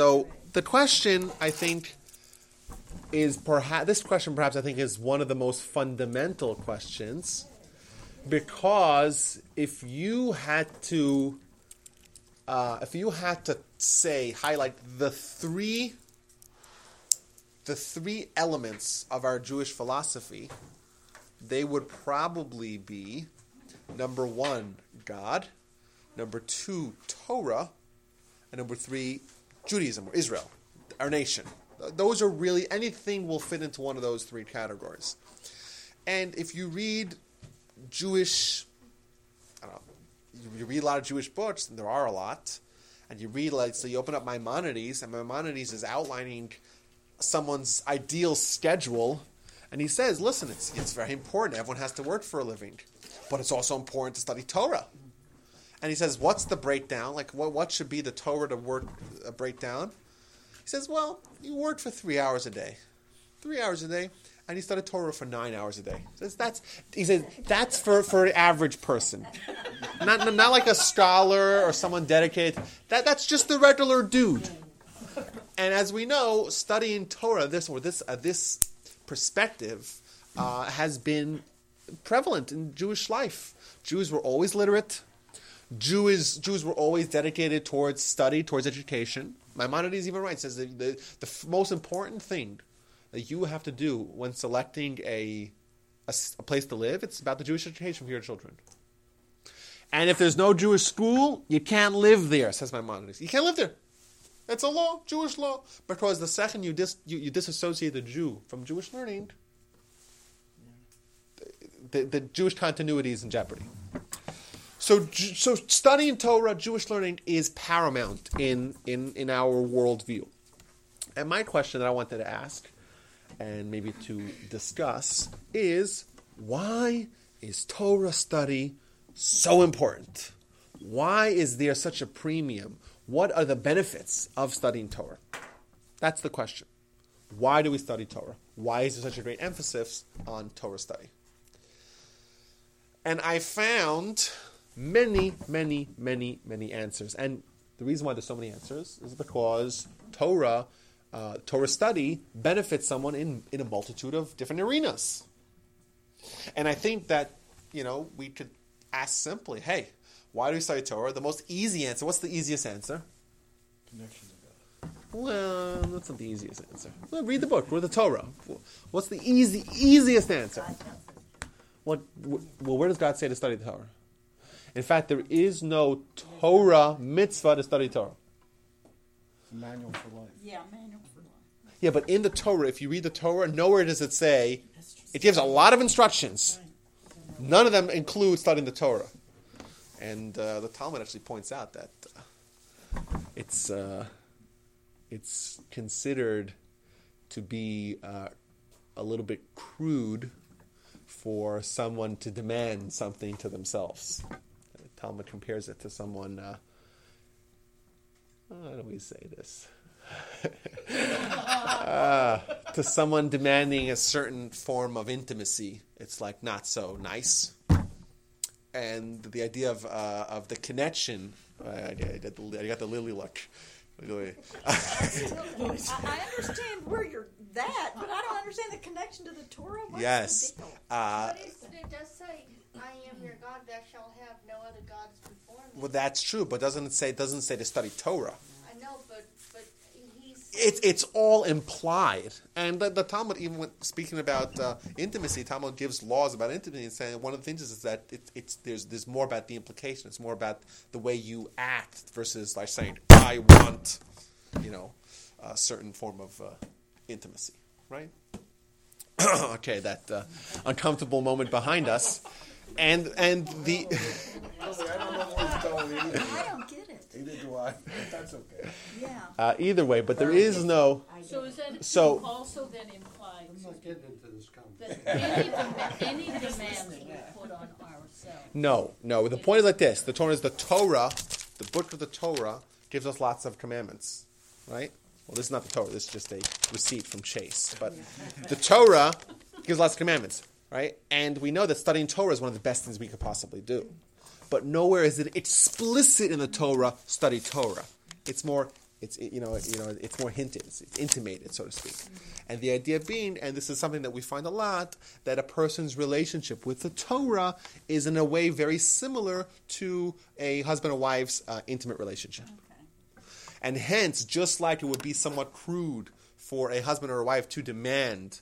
So the question, I think, is perhaps this question perhaps I think is one of the most fundamental questions because if you had to uh, if you had to say highlight the three the three elements of our Jewish philosophy, they would probably be number one, God, number two, Torah, and number three, Judaism or Israel, our nation. Those are really anything will fit into one of those three categories. And if you read Jewish, I don't know, you read a lot of Jewish books, and there are a lot, and you read like so you open up Maimonides, and Maimonides is outlining someone's ideal schedule, and he says, "Listen, it's it's very important. Everyone has to work for a living, but it's also important to study Torah." And he says, "What's the breakdown? Like, what what should be the Torah to work uh, breakdown?" He says, "Well, you work for three hours a day, three hours a day." And he studied Torah for nine hours a day. He says that's he says that's for, for an average person, not not like a scholar or someone dedicated. That that's just the regular dude. And as we know, studying Torah, this or this uh, this perspective, uh, has been prevalent in Jewish life. Jews were always literate. Jews Jews were always dedicated towards study, towards education. Maimonides even writes says the, the, the most important thing that you have to do when selecting a, a, a place to live, it's about the Jewish education for your children. And if there's no Jewish school, you can't live there, says Maimonides. You can't live there. It's a law, Jewish law. Because the second you, dis, you, you disassociate the Jew from Jewish learning, the, the Jewish continuity is in jeopardy. So, so studying Torah, Jewish learning is paramount in, in, in our worldview. And my question that I wanted to ask, and maybe to discuss, is why is Torah study so important? Why is there such a premium? What are the benefits of studying Torah? That's the question. Why do we study Torah? Why is there such a great emphasis on Torah study? And I found many, many, many, many answers. And the reason why there's so many answers is because Torah, uh, Torah study benefits someone in, in a multitude of different arenas. And I think that, you know, we could ask simply, hey, why do we study Torah? The most easy answer, what's the easiest answer? Connection to God. Well, that's not the easiest answer. Well, read the book, read the Torah. What's the easy, easiest answer? What, well, where does God say to study the Torah? In fact, there is no Torah mitzvah to study Torah. Manual for life. Yeah, manual for life. Yeah, but in the Torah, if you read the Torah, nowhere does it say, it gives a lot of instructions. None of them include studying the Torah. And uh, the Talmud actually points out that uh, it's, uh, it's considered to be uh, a little bit crude for someone to demand something to themselves. The Talmud compares it to someone. Uh, how do we say this? uh, to someone demanding a certain form of intimacy, it's like not so nice. And the idea of uh, of the connection, I, got the, I got the lily look. I, I understand where you're that, but I don't understand the connection to the Torah. What's yes. the? Uh, But it does say, I am your God, thou shalt have no other gods before me. well, that's true, but doesn't it say doesn't it say to study Torah? I know, but, but he's. It's it's all implied, and the, the Talmud even when speaking about uh, intimacy, Talmud gives laws about intimacy, and saying one of the things is, is that it, it's there's there's more about the implication. It's more about the way you act versus like saying I want, you know, a certain form of uh, intimacy, right? okay, that uh, uncomfortable moment behind us, and and the. I don't know what he's going either. I don't get it. Neither do I. But that's okay. Yeah. Uh, either way, but there is no. So is that So- also then implies I'm not getting into this conversation. that any, dem- any demands we put on ourselves? No, no. The point is like this: the Torah is the Torah, the book of the Torah gives us lots of commandments, right? Well, this is not the Torah. This is just a receipt from Chase. But the Torah gives lots of commandments, right? And we know that studying Torah is one of the best things we could possibly do. But nowhere is it explicit in the Torah study Torah. It's more It's you know you know it's more hinted, it's intimated, so to speak. And the idea being, and this is something that we find a lot, that a person's relationship with the Torah is in a way very similar to a husband and wife's uh, intimate relationship. Okay. And hence, just like it would be somewhat crude for a husband or a wife to demand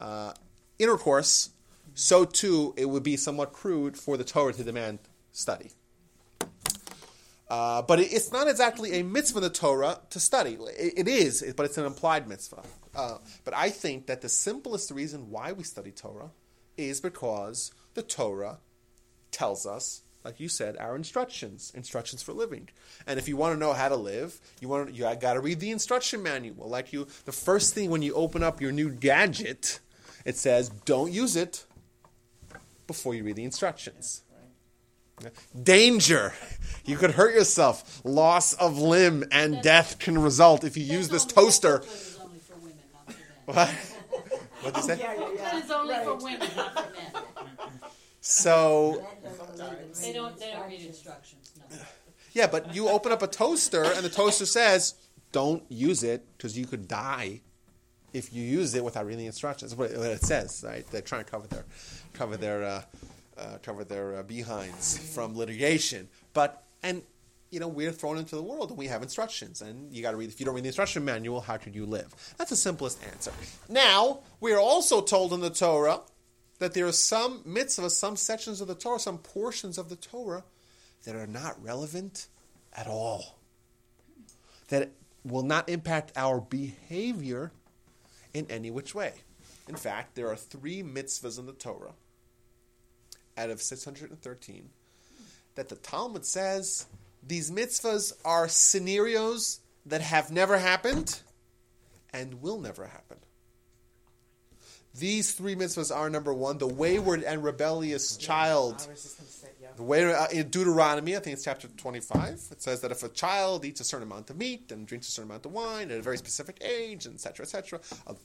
uh, intercourse, so too it would be somewhat crude for the Torah to demand study. Uh, but it, it's not exactly a mitzvah in the Torah to study. It, it is, but it's an implied mitzvah. Uh, but I think that the simplest reason why we study Torah is because the Torah tells us, like you said, our instructions, instructions for living. And if you want to know how to live, you want to, you got to read the instruction manual. Like you, the first thing when you open up your new gadget, it says, "Don't use it before you read the instructions." Danger! You could hurt yourself. Loss of limb and death can result if you use this toaster. only- that is only for women, not for men. What? What'd you say? That is only for women, not for men. So, They don't, they don't read instructions, no. yeah, but you open up a toaster and the toaster says, don't use it because you could die if you use it without reading the instructions. That's what it, says, right? They're trying to cover their, cover their, uh, uh, cover their uh, behinds from litigation. But, and, you know, we're thrown into the world and we have instructions. And you got to read, if you don't read the instruction manual, how could you live? That's the simplest answer. Now, we are also told in the Torah that there are some mitzvahs, some sections of the Torah, some portions of the Torah that are not relevant at all. That will not impact our behavior in any which way. In fact, there are three mitzvahs in the Torah out of 613 that the Talmud says these mitzvahs are scenarios that have never happened and will never happen. These three mitzvahs are number one, the wayward and rebellious child. I was just going to say, yeah. The way uh, in Deuteronomy, I think it's chapter 25, it says that if a child eats a certain amount of meat and drinks a certain amount of wine at a very specific age, etc., etc., a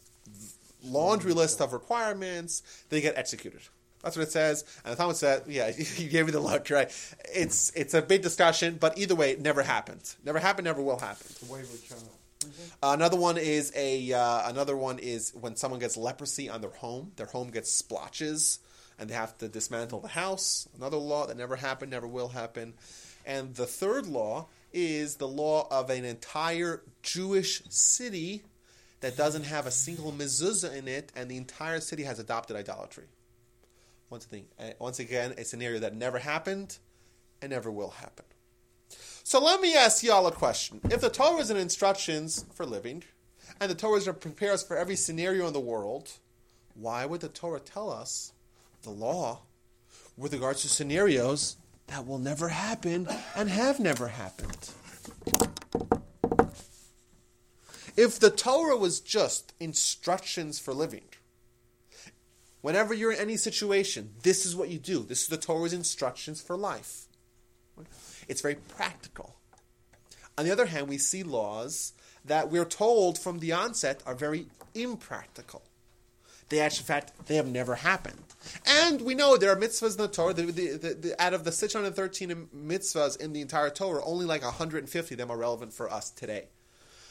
laundry list of requirements, they get executed. That's what it says. And the Talmud said, yeah, you gave me the look, right? It's it's a big discussion, but either way, it never happened. Never happened, never will happen. The wayward child. Uh, another one is a uh, another one is when someone gets leprosy on their home, their home gets splotches, and they have to dismantle the house. Another law that never happened, never will happen. And the third law is the law of an entire Jewish city that doesn't have a single mezuzah in it, and the entire city has adopted idolatry. Once thing, once again, a scenario that never happened and never will happen. So let me ask y'all a question. If the Torah is an instructions for living, and the Torah is to prepare us for every scenario in the world, why would the Torah tell us the law with regards to scenarios that will never happen and have never happened? If the Torah was just instructions for living, whenever you're in any situation, this is what you do. This is the Torah's instructions for life. It's very practical. On the other hand, we see laws that we're told from the onset are very impractical. They actually, in fact, they have never happened. And we know there are mitzvahs in the Torah. The, the, the, out of the 613 mitzvahs in the entire Torah, only like 150 of them are relevant for us today.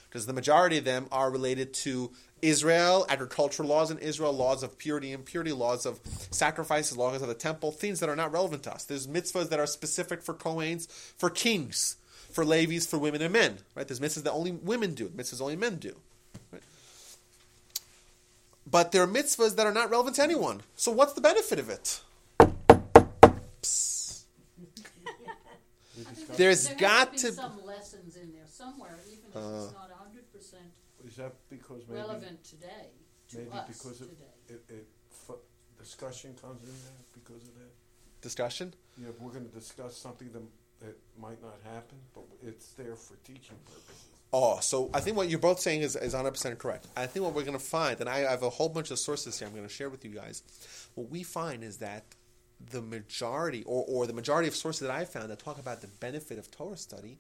Because the majority of them are related to Israel, agricultural laws in Israel, laws of purity and impurity, laws of sacrifices, laws of the temple, things that are not relevant to us. There's mitzvahs that are specific for Kohanes, for kings, for Levies, for women and men. Right? There's mitzvahs that only women do, mitzvahs only men do. Right? But there are mitzvahs that are not relevant to anyone. So what's the benefit of it? There's There got to be some lessons in there somewhere, even if Uh. it's not Is that because maybe relevant today, maybe us because it, today. it, it fu- discussion comes in there because of that? discussion. Yeah, we're going to discuss something that, that might not happen, but it's there for teaching purposes. Oh, so I think what you're both saying is, is 100% correct. I think what we're going to find, and I have a whole bunch of sources here I'm going to share with you guys, what we find is that the majority, or, or the majority of sources that I found that talk about the benefit of Torah study,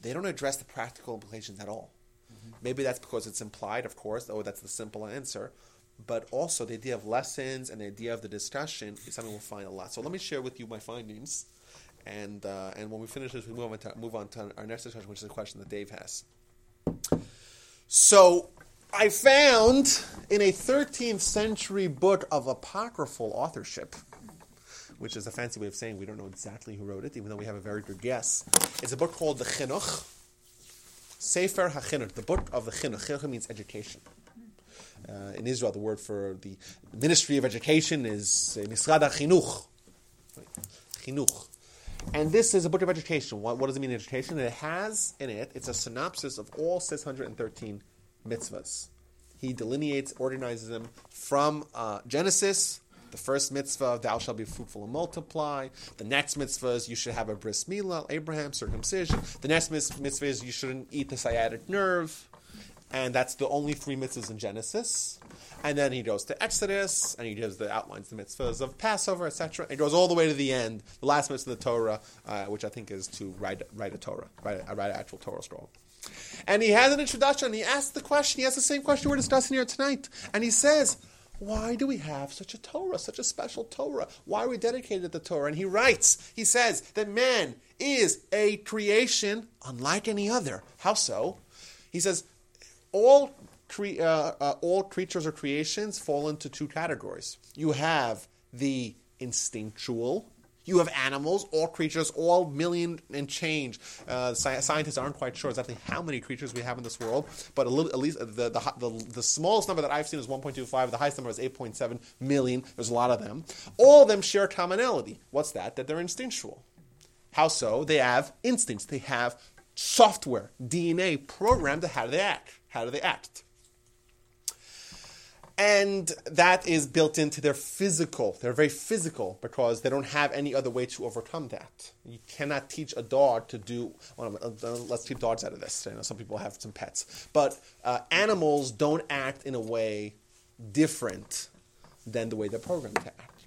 they don't address the practical implications at all. Maybe that's because it's implied, of course, Oh, that's the simple answer. But also, the idea of lessons and the idea of the discussion is something we'll find a lot. So let me share with you my findings, and uh, and when we finish this, we move on to move on to our next discussion, which is a question that Dave has. So I found in a 13th century book of apocryphal authorship, which is a fancy way of saying we don't know exactly who wrote it, even though we have a very good guess. It's a book called the Chinuch, Sefer HaChinuch, the book of the Chinuch. Chinuch means education. Uh, in Israel, the word for the Ministry of Education is uh, Misrad HaChinuch. Chinuch. And this is a book of education. What, what does it mean, education? It has in it, it's a synopsis of all 613 mitzvahs. He delineates, organizes them from uh, Genesis, the first mitzvah, thou shalt be fruitful and multiply. The next mitzvah is you should have a bris milah, Abraham, circumcision. The next mitzvah is you shouldn't eat the sciatic nerve. And that's the only three mitzvahs in Genesis. And then he goes to Exodus, and he gives the outlines, the mitzvahs of Passover, etc. It goes all the way to the end, the last mitzvah of the Torah, uh, which I think is to write, write a Torah, write, a, write an actual Torah scroll. And he has an introduction, and he asks the question, he asks the same question we're discussing here tonight. And he says, why do we have such a Torah, such a special Torah? Why are we dedicated to the Torah? And he writes, he says that man is a creation unlike any other. How so? He says, all cre- uh, uh, all creatures or creations fall into two categories. You have the instinctual. You have animals, all creatures, all million and change. Uh, sci- scientists aren't quite sure exactly how many creatures we have in this world, but little, at least the, the, the, the, smallest number that I've seen is 1.25. The highest number is 8.7 million. There's a lot of them. All of them share commonality. What's that? That they're instinctual. How so? They have instincts. They have software, DNA programmed to how do they act. How do they act? And that is built into their physical. They're very physical because they don't have any other way to overcome that. You cannot teach a dog to do. Well, uh, let's keep dogs out of this. You know, some people have some pets, but uh, animals don't act in a way different than the way they're programmed to act.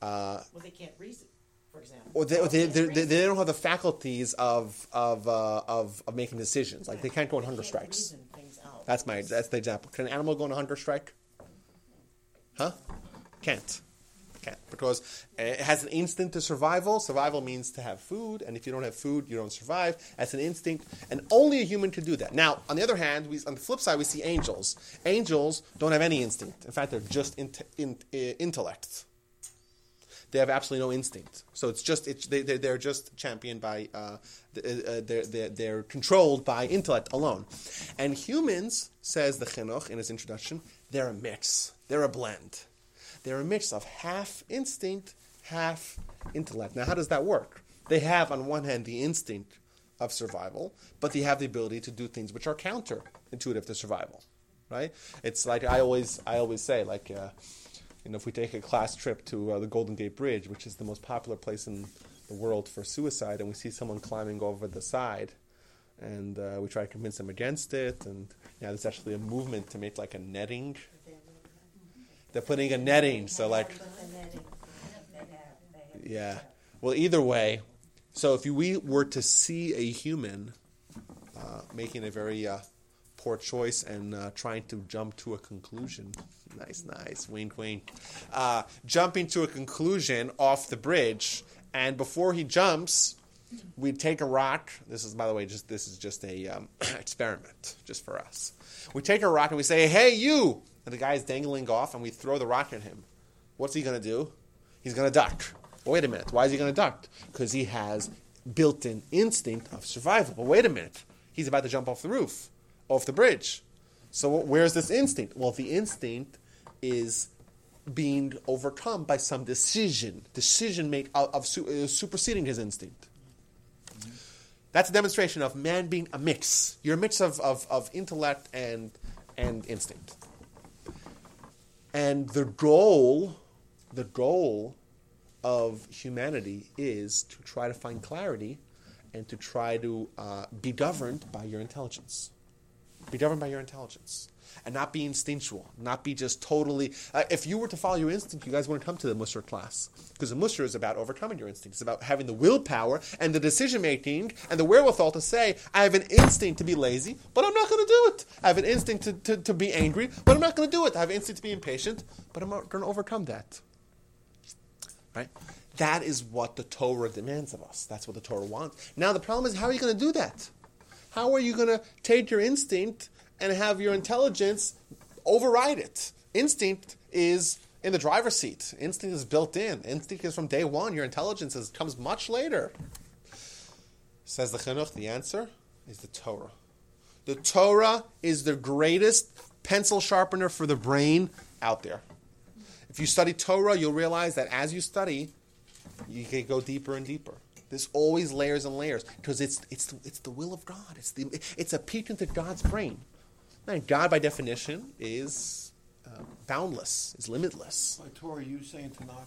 Uh, well, they can't reason for example. Or they, they, they, they, don't have the faculties of of, uh, of of making decisions. Like they can't go on hunger strikes. That's my that's the example. Can an animal go on a hunger strike? Huh? Can't. Can't because eh, it has an instinct to survival. Survival means to have food, and if you don't have food, you don't survive. That's an instinct, and only a human can do that. Now, on the other hand, we, on the flip side, we see angels. Angels don't have any instinct. In fact, they're just in, in, eh, intellect they have absolutely no instinct. So it's just it's, they, they're just championed by uh, uh, they're, they're, they're controlled by intellect alone. And humans, says the Chinuch in his introduction, they're a mix. They're a blend. They're a mix of half instinct, half intellect. Now, how does that work? They have, on one hand, the instinct of survival, but they have the ability to do things which are counterintuitive to survival. Right? It's like I always I always say, like. Uh, you know, if we take a class trip to uh, the Golden Gate Bridge, which is the most popular place in the world for suicide, and we see someone climbing over the side, and uh, we try to convince them against it, and yeah, there's actually a movement to make like a netting. They're putting a netting, so like, yeah. Well, either way, so if we were to see a human uh, making a very uh, poor choice and uh, trying to jump to a conclusion. Nice, nice. Wink, wink. Uh, jumping to a conclusion off the bridge, and before he jumps, we take a rock. This is, by the way, just this is just a um, experiment, just for us. We take a rock and we say, "Hey, you!" And the guy is dangling off, and we throw the rock at him. What's he to do? He's to duck. Wait a minute. Why is he to duck? Because he has built-in instinct of survival. But wait a minute. He's about to jump off the roof off the bridge. So where's this instinct? Well, the instinct is being overcome by some decision, decision make of, of uh, superseding his instinct. That's a demonstration of man being a mix. You're a mix of, of, of intellect and and instinct. And the goal, the goal of humanity is to try to find clarity and to try to uh, be governed by your intelligence. Be governed by your intelligence and not be instinctual, not be just totally. Uh, if you were to follow your instinct, you guys wouldn't come to the Musar class because the Musar is about overcoming your instinct. It's about having the willpower and the decision making and the wherewithal to say, I have an instinct to be lazy, but I'm not going to do it. I have an instinct to, to, to be angry, but I'm not going to do it. I have an instinct to be impatient, but I'm not going to overcome that. Right? That is what the Torah demands of us. That's what the Torah wants. Now, the problem is, how are you going to do that? How are you going to take your instinct and have your intelligence override it? Instinct is in the driver's seat. Instinct is built in. Instinct is from day one. Your intelligence is, comes much later. Says the chinuch. The answer is the Torah. The Torah is the greatest pencil sharpener for the brain out there. If you study Torah, you'll realize that as you study, you can go deeper and deeper. There's always layers and layers because it's it's the, it's the will of God. It's the it's a peek into God's brain. And God, by definition, is uh, boundless, is limitless. By Torah, you saying Tanakh?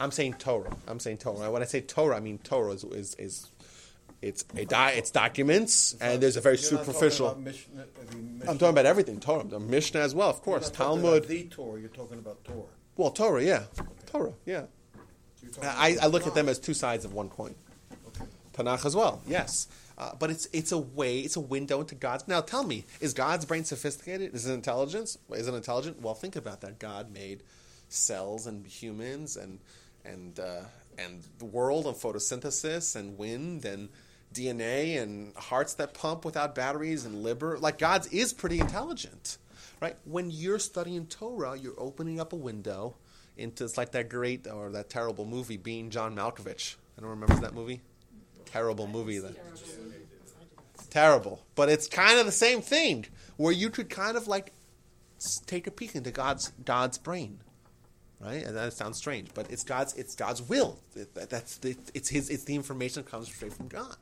I'm saying Torah. I'm saying Torah. When I say Torah, I mean Torah is is, is it's a di- it's documents, and there's a very talking superficial. about Mishnah- mean, I'm talking about everything. Torah, the Mishnah as well, of You're course. not Talmud. about the Torah. You're talking about Torah. Well, Torah, yeah, Torah, yeah. I, I look at them as two sides of one coin. Tanakh as well, yes. Uh, but it's it's a way, it's a window into God's. Now, tell me, is God's brain sophisticated? Is it intelligence? Is it intelligent? Well, think about that. God made cells and humans and and uh, and the world and photosynthesis and wind and DNA and hearts that pump without batteries and liver. Like God's is pretty intelligent, right? When you're studying Torah, you're opening up a window into it's like that great or that terrible movie, Being John Malkovich. Anyone remember that movie? Terrible movie. That terrible, but it's kind of the same thing where you could kind of like take a peek into God's God's brain, right? And that sounds strange, but it's God's it's God's will. That's the, it's his it's the information that comes straight from God.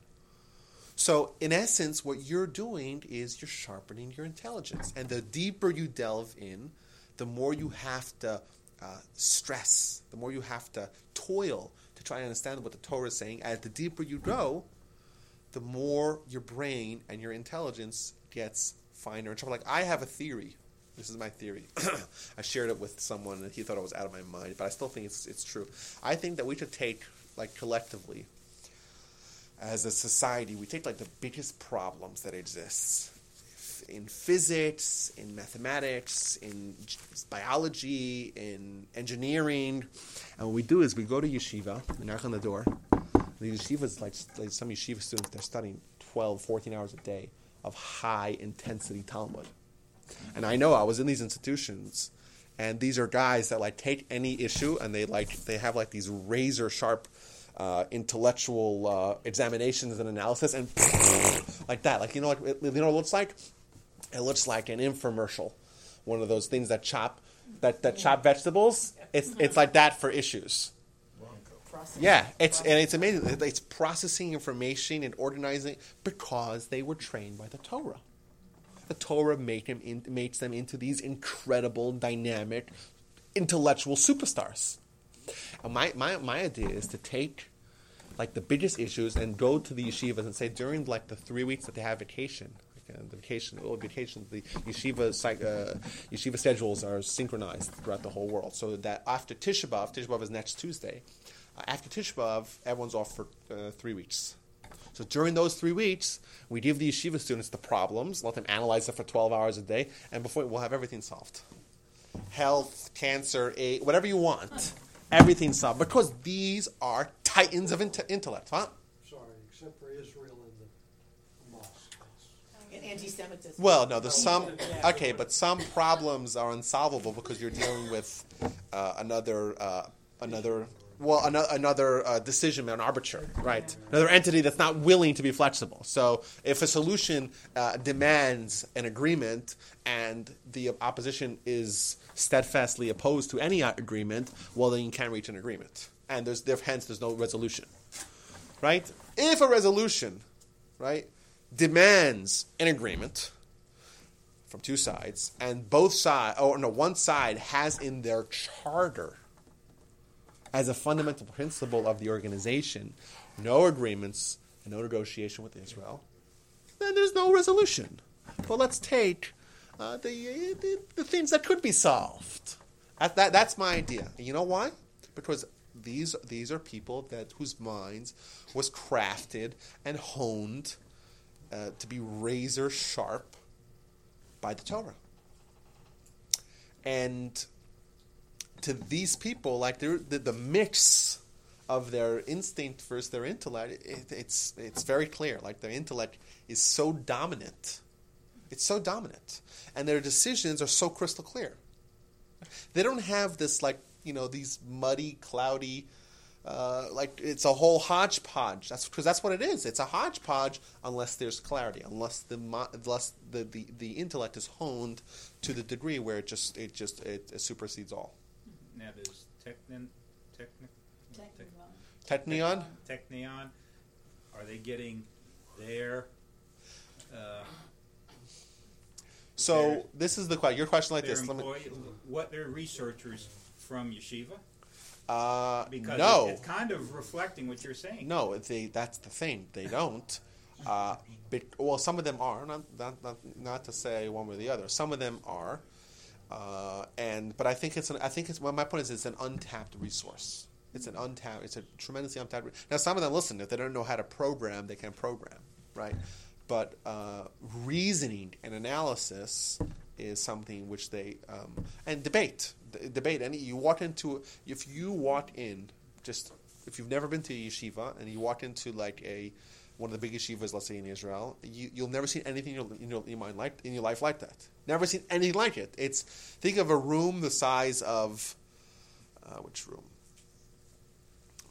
So, in essence, what you're doing is you're sharpening your intelligence. And the deeper you delve in, the more you have to uh, stress, the more you have to toil to try and understand what the Torah is saying. As the deeper you go, the more your brain and your intelligence gets finer and sharper. Like, I have a theory. This is my theory. I shared it with someone and he thought I was out of my mind, but I still think it's, it's true. I think that we should take, like, collectively, as a society, we take like the biggest problems that exist in physics, in mathematics, in biology, in engineering, and what we do is we go to yeshiva, we knock on the door. The yeshiva is like, like some yeshiva students, they're studying 12, 14 hours a day of high intensity Talmud. And I know I was in these institutions, and these are guys that like take any issue and they like they have like these razor sharp uh, intellectual uh, examinations and analysis and like that. Like you know, like you know, what it looks like it looks like an infomercial, one of those things that chop that, that chop vegetables. It's it's like that for issues. Process. Yeah, it's and it's amazing. It's processing information and organizing because they were trained by the Torah. The Torah make him in, makes them into these incredible, dynamic, intellectual superstars. And my, my, my idea is to take like the biggest issues and go to the yeshivas and say during like the three weeks that they have vacation, uh, the vacation, well, vacation, the yeshiva uh, yeshiva schedules are synchronized throughout the whole world, so that after Tisha B'av, Tisha B'av is next Tuesday. Uh, after Tisha B'av, everyone's off for uh, three weeks. So during those three weeks, we give the yeshiva students the problems, let them analyze it for 12 hours a day, and before we'll have everything solved. Health, cancer, AIDS, whatever you want, everything solved. Because these are titans of inte- intellect, huh? Sorry, except for Israel and the mosque. And anti-Semitism. Well, no, there's some. Okay, but some problems are unsolvable because you're dealing with uh, another, uh, another, well, another, another uh, decision, an arbiter, right? Another entity that's not willing to be flexible. So, if a solution uh, demands an agreement and the opposition is steadfastly opposed to any agreement, well, then you can't reach an agreement, and there's there, hence there's no resolution, right? If a resolution, right, demands an agreement from two sides, and both sides, or no, one side has in their charter as a fundamental principle of the organization no agreements and no negotiation with Israel, then there's no resolution. But let's take uh, the, the the things that could be solved. That, that, that's my idea. And you know why? Because these these are people that whose minds was crafted and honed uh, to be razor sharp by the Torah. And to these people, like the, the mix of their instinct versus their intellect, it, it's it's very clear. Like their intellect is so dominant, it's so dominant, and their decisions are so crystal clear. They don't have this like you know these muddy, cloudy, uh, like it's a whole hodgepodge. That's because that's what it is. It's a hodgepodge unless there's clarity, unless the unless the, the, the intellect is honed to the degree where it just it just it, it supersedes all. Now does Technin, Technic, Technion. Technion, are they getting their uh, So Their- this is the question. Your question like their this. Let me, what their researchers from yeshiva? Uh, Because no, it, it's kind of reflecting what you're saying. no. They that's the thing. They don't. Uh, bec- well, some of them are. Not, not not not to say one way or the other. Some of them are. Uh, and but I think it's an, I think it's well, my point is it's an untapped resource. It's an untapped. It's a tremendously untapped. re- Now some of them listen. If they don't know how to program, they can program, right? But uh, reasoning and analysis is something which they um, and debate, debate. And you walk into if you walk in just if you've never been to a yeshiva and you walk into like a one of the big yeshivas, let's say in Israel, you, you'll never see anything in your, in your, your mind like in your life like that. Never seen anything like it. It's think of a room the size of uh, which room?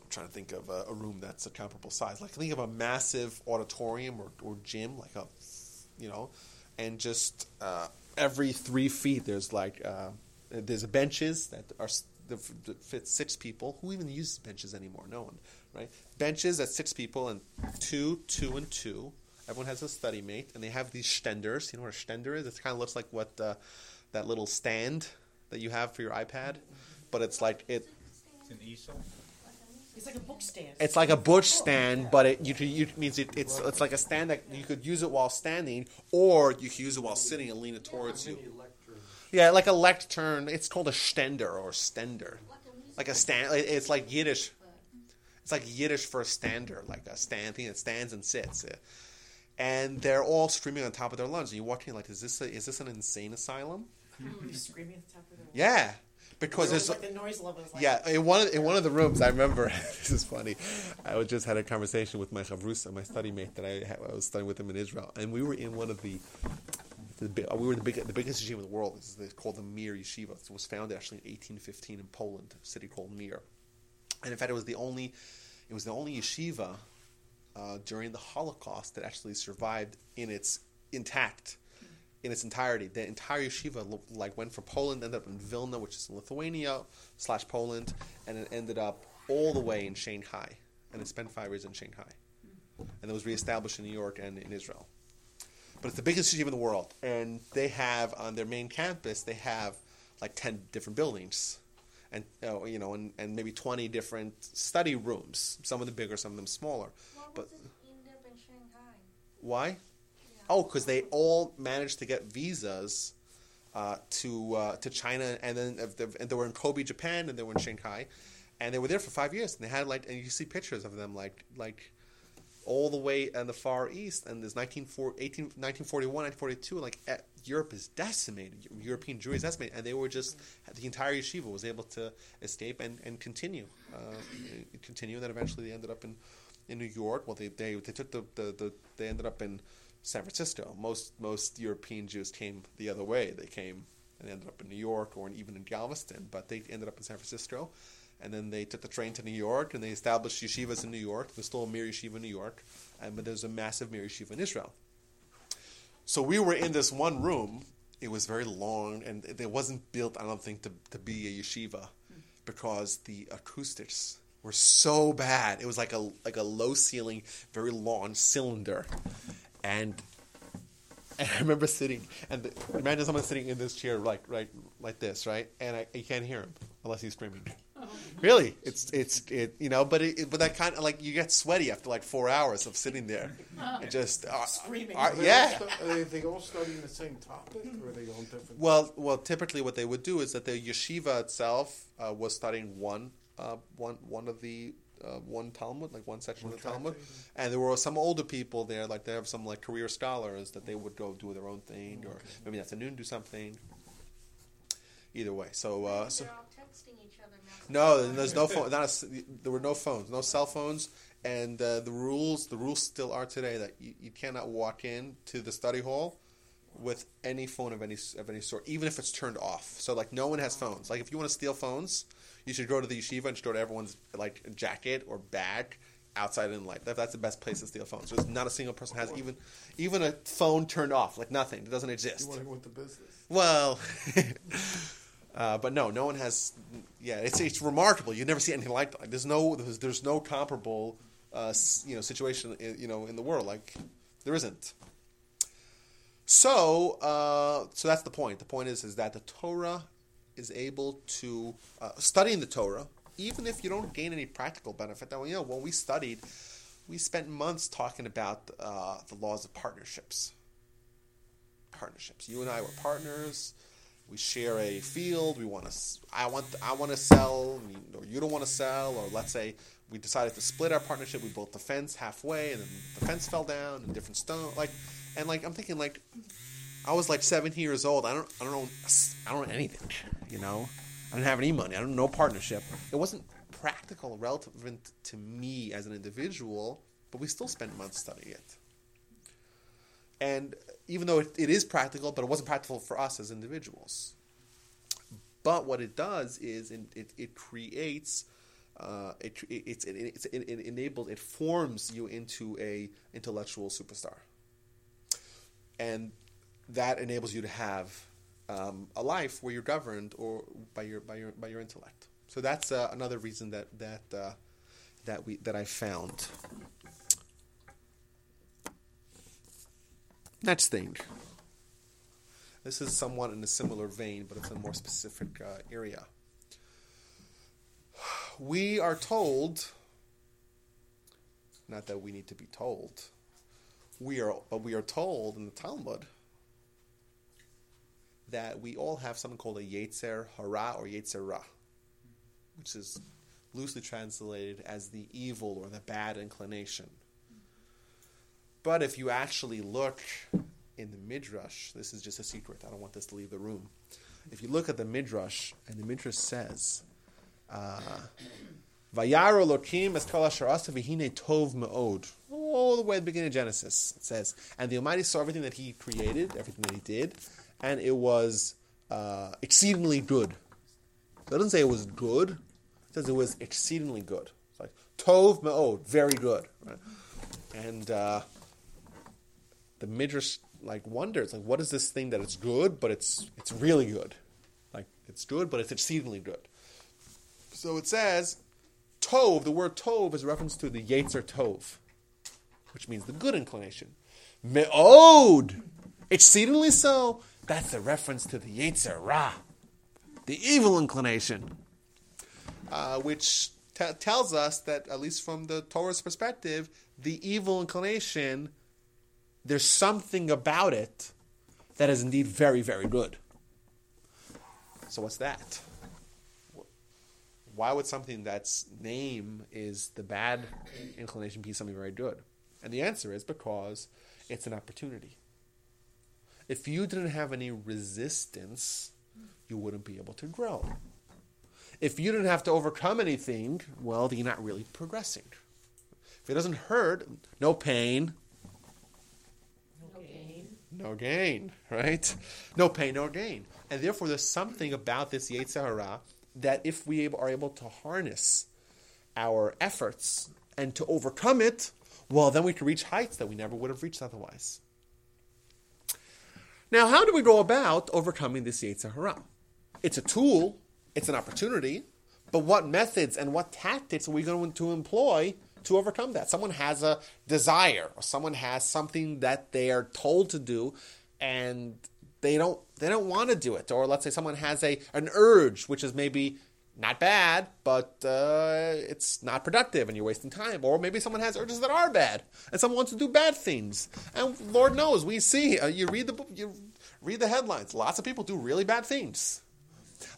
I'm trying to think of a, a room that's a comparable size. Like think of a massive auditorium or, or gym, like a you know, and just uh, every three feet there's like uh, there's benches that are that fit six people. Who even uses benches anymore? No one, right? Benches at six people and two, two, and two. Everyone has a study mate, and they have these stenders. You know what a stender is? It kind of looks like what uh, that little stand that you have for your iPad, but it's like it. It's an easel. It's like a book stand. It's like a bush stand, but it you, you means it, it's it's like a stand that you could use it while standing, or you could use it while sitting and lean it towards you. Yeah, like a lectern. It's called a stender or stender. Like a stand. It's like Yiddish. It's like Yiddish for a stander, like a stand thing that stands and sits. And they're all screaming on top of their lungs. And you walk in like, is this a, is this an insane asylum? Screaming at the top of the Yeah, because there's like the noise level is like yeah, in one of, in one of the rooms, I remember this is funny. I was just had a conversation with my chavrusa, my study mate that I, had, I was studying with him in Israel, and we were in one of the, the we were the big, the biggest yeshiva in the world. It's it's called the Mir Yeshiva. It was founded actually in 1815 in Poland, a city called Mir, and in fact, it was the only, it was the only yeshiva uh, during the Holocaust that actually survived in its intact in its entirety. The entire yeshiva like went from Poland, ended up in Vilna, which is in Lithuania slash Poland, and it ended up all the way in Shanghai, and it spent five years in Shanghai, and it was reestablished in New York and in Israel. But it's the biggest yeshiva in the world, and they have on their main campus they have like ten different buildings. And uh, you know, and, and maybe twenty different study rooms. Some of them bigger, some of them smaller. Why But- was it end up Shanghai? Why? Oh, because they all managed to get visas uh, to uh, to China, and then they, and they were in Kobe, Japan, and they were in Shanghai, and they were there for five years. And they had like, and you see pictures of them like like all the way in the far east. And there's 1940, 18, 1941, 1942, like eh, Europe is decimated. European Jewry is decimated, and they were just the entire yeshiva was able to escape and and continue, uh, continue. And then eventually they ended up in in New York. Well, they they, they took the, the, the they ended up in San Francisco. Most most European Jews came the other way. They came and ended up in New York or even in Galveston, but they ended up in San Francisco. And then they took the train to New York and they established yeshivas in New York. There's still a Mir Yeshiva in New York, and but there's a massive Mir Yeshiva in Israel. So we were in this one room. It was very long, and it wasn't built, I don't think, to, to be a yeshiva, because the acoustics were so bad. It was like a like a low ceiling, very long cylinder, and, and I remember sitting and the, imagine someone sitting in this chair like right like this, right, and I, you can't hear him unless he's screaming. Really, it's it's it you know, but it, it- but that kind of like you get sweaty after like four hours of sitting there, and just uh, Screaming. uh, Are they yeah. all stu- are they, they all studying the same topic, or are they on different? Well, well, typically what they would do is that the yeshiva itself uh, was studying one, uh, one, one of the uh, one Talmud, like one section of the Talmud, tractate. and there were some older people there, like they have some like career scholars that they would go do their own thing, or maybe in the afternoon do something. either way. So, uh, so They're all texting each other now. No, there's no phone. Not a there were no phones, no cell phones, and uh, the rules. The rules still are today that you, you cannot walk in to the study hall with any phone of any of any sort, even if it's turned off. So like no one has phones. Like if you want to steal phones, you should go to the yeshiva and just go to everyone's like jacket or bag outside in light. That, that's the best place to steal phones. There's not a single person has even even a phone turned off. Like nothing. It doesn't exist. You want to go into business? Well, uh, but no, no one has. Yeah, it's it's remarkable. You never see anything like that. There's no there's, there's no comparable uh, you know situation i- you know in the world. Like there isn't. So uh, so that's the point. The point is is that the Torah is able to uh, studying the Torah, even if you don't gain any practical benefit. Now you know when we studied, we spent months talking about uh, the laws of partnerships partnerships. You and I were partners. We share a field. We want to. I want. I want to sell, or you don't want to sell, or let's say we decided to split our partnership. We built the fence halfway, and then the fence fell down, and different stone. Like, and like I'm thinking, like I was like 17 years old. I don't. I don't know. I don't know anything. You know, I didn't have any money. I don't know partnership. It wasn't practical, relevant to me as an individual. But we still spent months studying it. And even though it, it is practical, but it wasn't practical for us as individuals. But what it does is it, it, creates, uh, it, it, it, it enables, it forms you into a intellectual superstar. And that enables you to have um, a life where you're governed or by your by your by your intellect. So that's uh, another reason that that uh, that we that I found. Next thing. This is somewhat in a similar vein, but it's a more specific uh, area. We are told, not that we need to be told, we are, but we are told in the Talmud that we all have something called a Yetzer Hara or Yetzer Ra, which is loosely translated as the evil or the bad inclination. But if you actually look in the Midrash, this is just a secret. I don't want this to leave the room. If you look at the Midrash, and the Midrash says, uh, "Vayaro Lokim es tov me'od." All the way at the beginning of Genesis, it says, "And the Almighty saw everything that He created, everything that He did, and it was uh, exceedingly good." So It doesn't say it was good; it says it was exceedingly good. It's like tov me'od, very good. Right? And uh, the midrash like wonders like what is this thing that it's good but it's it's really good? Like it's good but it's exceedingly good. So it says tov the word tov is a reference to the yetzer tov which means the good inclination. Me'od exceedingly so that's a reference to the yetzer ra the evil inclination. Uh, which t- tells us that at least from the torah's perspective the evil inclination there's something about it that is indeed very, very good. So, what's that? Why would something that's name is the bad inclination be something very good? And the answer is because it's an opportunity. If you didn't have any resistance, you wouldn't be able to grow. If you didn't have to overcome anything, well, then you're not really progressing. If it doesn't hurt, no pain, no gain, right? No pain, no gain. And therefore, there's something about this Yetzer Hara that if we are able to harness our efforts and to overcome it, well, then we can reach heights that we never would have reached otherwise. Now, how do we go about overcoming this Yetzer Hara? It's a tool, it's an opportunity, but what methods and what tactics are we going to employ to overcome that? Someone has a desire, or someone has something that they are told to do, and they don't they don't want to do it. Or let's say someone has a an urge, which is maybe not bad, but uh, it's not productive, and you're wasting time. Or maybe someone has urges that are bad, and someone wants to do bad things. And Lord knows, we see uh, you read the, you read the headlines. Lots of people do really bad things.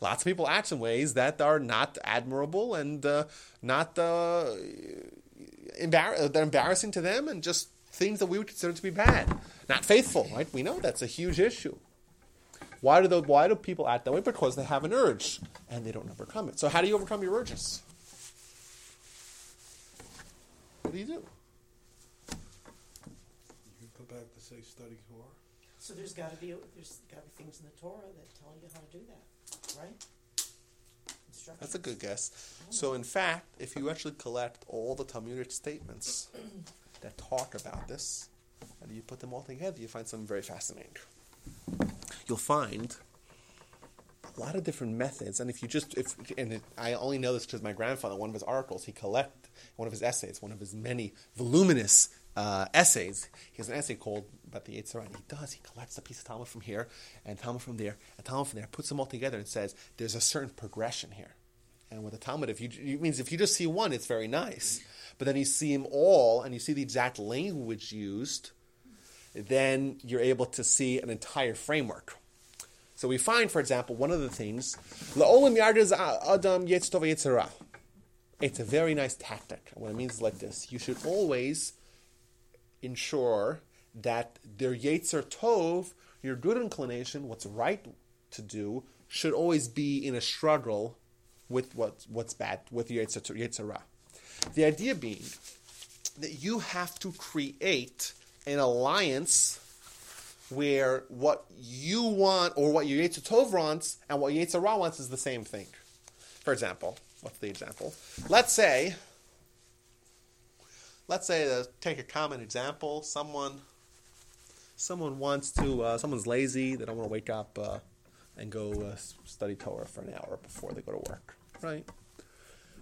Lots of people act in ways that are not admirable and uh, not uh, embar- they're embarrassing to them, and just things that we would consider to be bad, not faithful. Right? We know that's a huge issue. Why do the, why do people act that way? Because they have an urge and they don't overcome it. So how do you overcome your urges? What do you do? You go back to say study Torah. So there's got to be there's got to be things in the Torah that tell you how to do that, right? That's a good guess. So, in fact, if you actually collect all the Talmudic statements that talk about this, and you put them all together, you find something very fascinating. You'll find a lot of different methods, and if you just, if and it, I only know this because my grandfather, one of his articles, he collect one of his essays, one of his many voluminous uh, essays. He has an essay called about the Yitzhak, and he does. He collects a piece of Talmud from here and Talmud from there and Talmud from there, puts them all together, and says there's a certain progression here. And with the Talmud, if you it means if you just see one, it's very nice. But then you see them all, and you see the exact language used, then you're able to see an entire framework. So we find, for example, one of the things, "La'olam yardiz adam yetztov yetzirah." It's a very nice tactic. What it means is like this: you should always ensure that their yetzer tov, your good inclination, what's right to do, should always be in a struggle with what, what's bad, with your yetzer, yetzerah. The idea being that you have to create an alliance where what you want or what your Tov wants and what Yetzer Ra wants is the same thing. For example, what's the example? Let's say, let's say to take a common example, someone, someone wants to, uh, someone's lazy, they don't want to wake up uh, and go uh, study Torah for an hour before they go to work, right?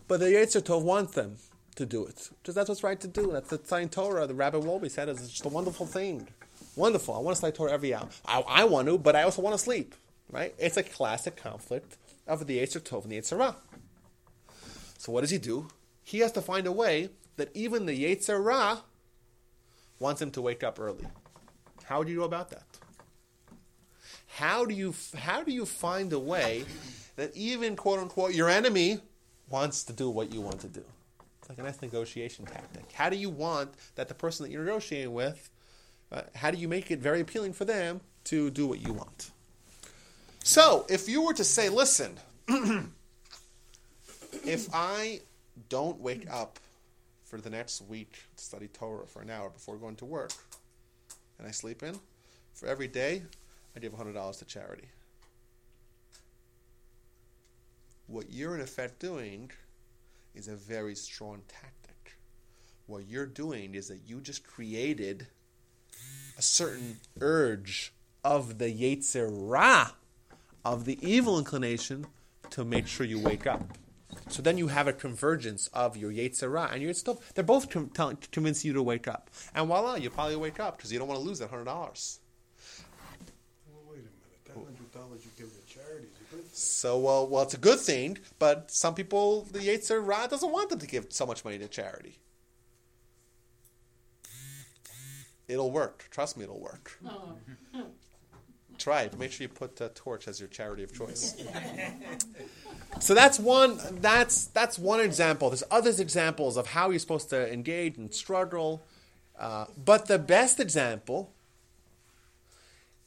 But the Yetzer Tov wants them to do it because that's what's right to do. That's the sign Torah. The Rabbi Wolbe said it's just a wonderful thing. Wonderful. I want to study Torah every hour. I, I want to, but I also want to sleep. Right? It's a classic conflict of the Yetzer Tov and the Yetzer Ra. So what does he do? He has to find a way that even the Yetzer Ra wants him to wake up early. How do you go about that? How do you how do you find a way that even quote unquote your enemy wants to do what you want to do? It's like a nice negotiation tactic. How do you want that the person that you're negotiating with, uh, how do you make it very appealing for them to do what you want? So, if you were to say, listen, if I don't wake up for the next week to study Torah for an hour before going to work, and I sleep in, for every day, I give $100 to charity. What you're in effect doing is a very strong tactic. What you're doing is that you just created a certain urge of the Yetzer Hara, of the evil inclination, to make sure you wake up. So then you have a convergence of your Yetzer Hara and your stuff. They're both com- t- convincing you to wake up. And voila, you probably wake up because you don't want to lose that $100 hundred dollars you give to charity is a good thing. So well, well, it's a good thing, but some people, the Yetzer Ra doesn't want them to give so much money to charity. It'll work. Trust me, it'll work. Try it. Make sure you put uh, Torch as your charity of choice. so that's one. That's that's one example. There's others examples of how you're supposed to engage and struggle. Uh, but the best example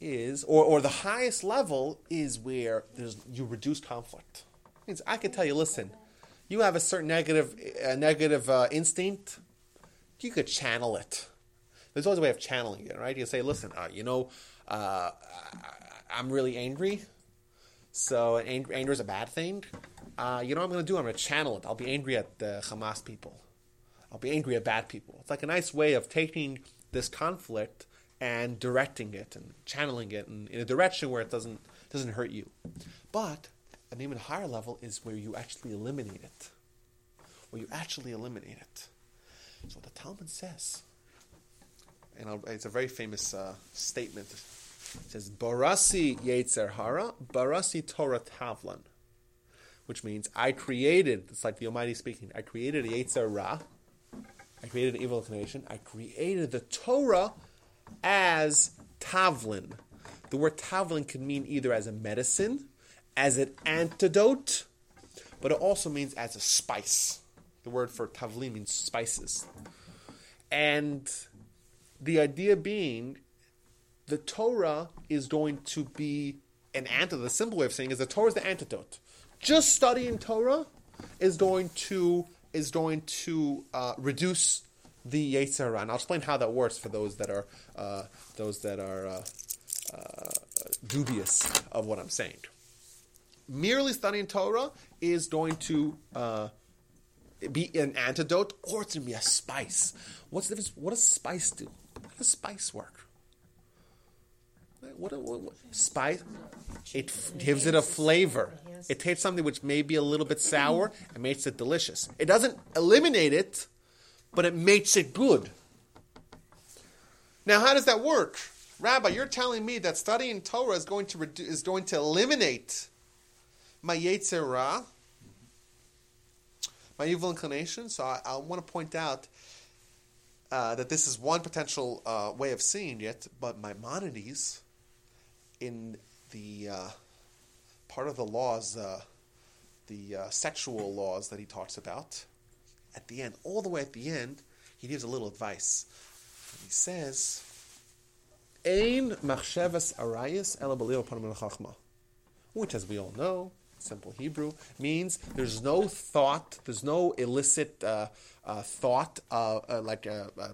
is, or, or the highest level is where there's you reduce conflict. Means I can tell you, listen, you have a certain negative, a negative uh, instinct. You could channel it. There's always a way of channeling it, right? You say, listen, uh, you know, uh, I'm really angry, so ang- anger is a bad thing. Uh, you know what I'm going to do? I'm going to channel it. I'll be angry at the Hamas people. I'll be angry at bad people. It's like a nice way of taking this conflict and directing it and channeling it in, in a direction where it doesn't doesn't hurt you. But an even higher level is where you actually eliminate it. Where you actually eliminate it. So the Talmud says, and I'll, it's a very famous uh, statement. It says, "Barasi Yetzer Hara, Barasi Torah Tavlin," which means I created. It's like the Almighty speaking. I created a Yetzer Ra. I created an evil inclination. I created the Torah as tavlin. The word tavlin can mean either as a medicine, as an antidote, but it also means as a spice. The word for tavlin means spices. And the idea being the Torah is going to be an antidote. The simple way of saying is the Torah is the antidote. Just studying Torah is going to is going to uh, reduce the Yetzer Hara. And I'll explain how that works for those that are uh, those that are uh, uh, dubious of what I'm saying. Merely studying Torah is going to uh, be an antidote, or it's going to be a spice. What's the difference? What does spice do? How does spice work? What, what, what spice? It gives it a flavor. It takes something which may be a little bit sour and makes it delicious. It doesn't eliminate it, but it makes it good. Now, how does that work, Rabbi? You're telling me that studying Torah is going to redu- is going to eliminate my Yetzer Hara, my evil inclination. So I, I want to point out uh, that this is one potential uh, way of seeing it, but Maimonides, in the uh, part of the laws, uh, the uh, sexual laws that he talks about, at the end, all the way at the end, he gives a little advice. He says, "Ein machshavas arayas which, as we all know, simple Hebrew means there's no thought, there's no illicit uh, uh, thought, uh, uh, like a, a,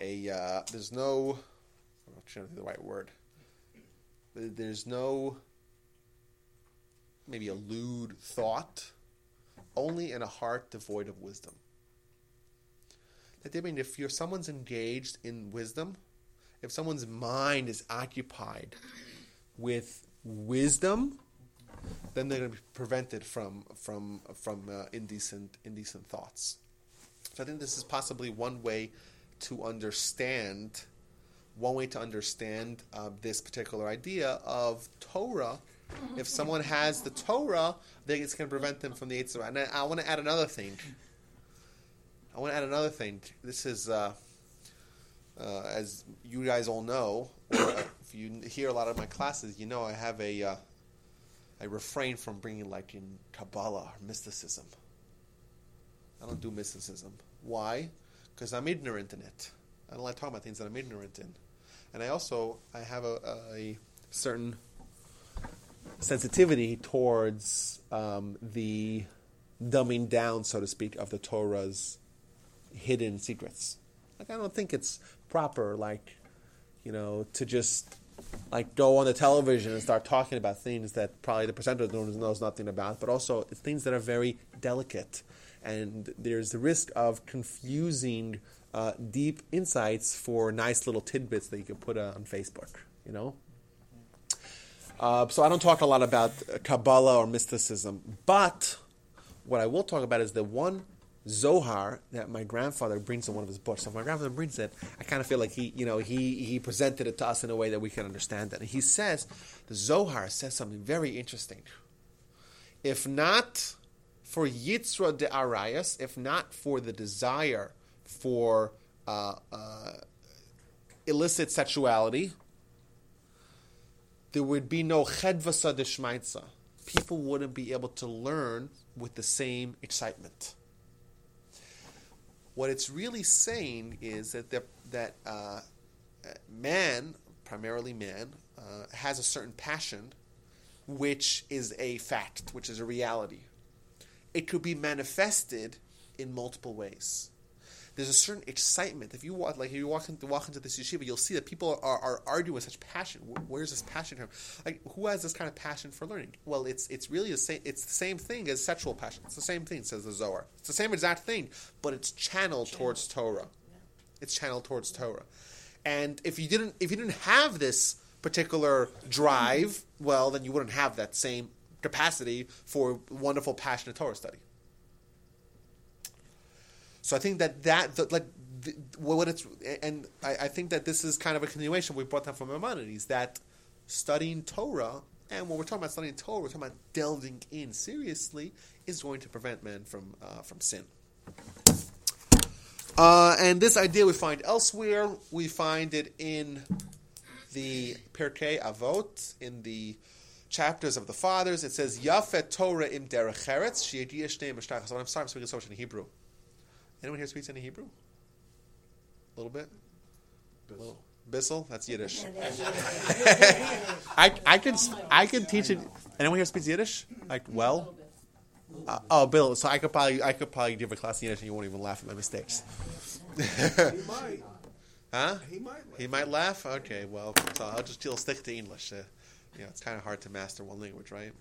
a uh, there's no, I'm not sure the right word. There's no maybe a lewd thought, only in a heart devoid of wisdom. That they mean if you're someone's engaged in wisdom, if someone's mind is occupied with wisdom, then they're going to be prevented from from from uh, indecent indecent thoughts. So I think this is possibly one way to understand one way to understand uh, this particular idea of Torah. If someone has the Torah, then it's going to prevent them from the Eitzah. And I, want to add another thing. I want to add another thing. This is, uh, uh, as you guys all know, if you hear a lot of my classes, you know I have a, uh, I refrain from bringing like in Kabbalah or mysticism. I don't do mysticism. Why? Because I'm ignorant in it. I don't like talking about things that I'm ignorant in. And I also I have a, a certain sensitivity towards um, the dumbing down, so to speak, of the Torah's hidden secrets. Like I don't think it's proper, like you know, to just like go on the television and start talking about things that probably the presenter knows nothing about, but also things that are very delicate, and there's the risk of confusing uh, deep insights for nice little tidbits that you can put uh, on Facebook. You know. Uh, so I don't talk a lot about Kabbalah or mysticism, but what I will talk about is the one Zohar that my grandfather brings in one of his books. So if my grandfather brings it, I kind of feel like he, you know, he he presented it to us in a way that we can understand it. And he says the Zohar says something very interesting. If not for Yitzra de Arayas, if not for the desire for uh, uh, illicit sexuality, there would be no chedvasa deshmaitza. People wouldn't be able to learn with the same excitement. What it's really saying is that the, that uh, man, primarily man, uh, has a certain passion, which is a fact, which is a reality. It could be manifested in multiple ways there's a certain excitement. If you walk, like if you walk into walk into this yeshiva, you'll see that people are, are arguing with such passion. Where's this passion from? Like who has this kind of passion for learning? Well, it's it's really the same. It's the same thing as sexual passion. It's the same thing, says the Zohar. It's the same exact thing, but it's channeled towards Torah. It's channeled towards Torah. And if you didn't if you didn't have this particular drive, well, then you wouldn't have that same capacity for wonderful passionate Torah study. So I think that that the, like the, what it's and I, I, think that this is kind of a continuation we brought that from Maimonides that studying Torah and when we're talking about studying Torah, we're talking about delving in seriously is going to prevent man from uh, from sin. Uh, and this idea we find elsewhere. We find it in the Pirkei Avot in the chapters of the fathers. It says Yafet Torah im derech eretz. I'm sorry, I'm speaking so much in Hebrew. Anyone here speaks any Hebrew? A little bit? Bit. Little. Bissell? That's Yiddish. I I could I could teach it. Anyone here speaks Yiddish? Like well? Uh, oh, Bill. So I could probably I could probably give a class in Yiddish and you won't even laugh at my mistakes. He might. huh? He might. He might laugh. Okay, well, so I'll just still stick to English. Uh, you know, it's kind of hard to master one language, right?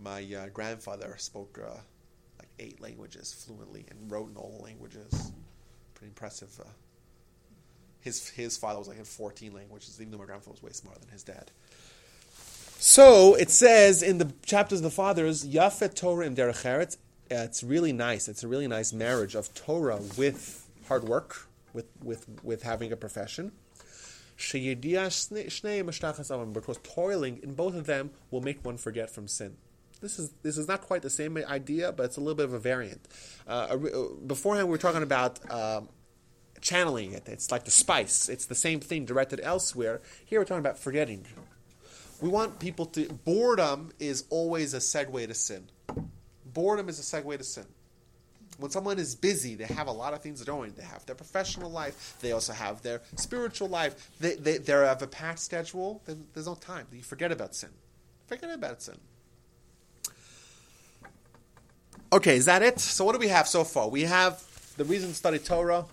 My uh, grandfather spoke uh, like eight languages fluently and wrote in all the languages. Pretty impressive. Uh, his his father was like in fourteen languages, even though my grandfather was way smarter than his dad. So it says in the chapters of the fathers, Yafet Torah and Derech Eretz. uh, It's really nice. It's a really nice marriage of Torah with hard work, with with with having a profession. Because toiling in both of them will make one forget from sin. This is this is not quite the same idea, but it's a little bit of a variant. Uh, uh, beforehand, we were talking about um, channeling it. It's like the spice. It's the same thing directed elsewhere. Here, we're talking about forgetting. We want people to. Boredom is always a segue to sin. Boredom is a segue to sin. When someone is busy, they have a lot of things going. They have their professional life. They also have their spiritual life. They, they, they have a packed schedule. There's no time. You forget about sin. Forget about sin. Okay, is that it? So what do we have so far? We have the reason to study Torah,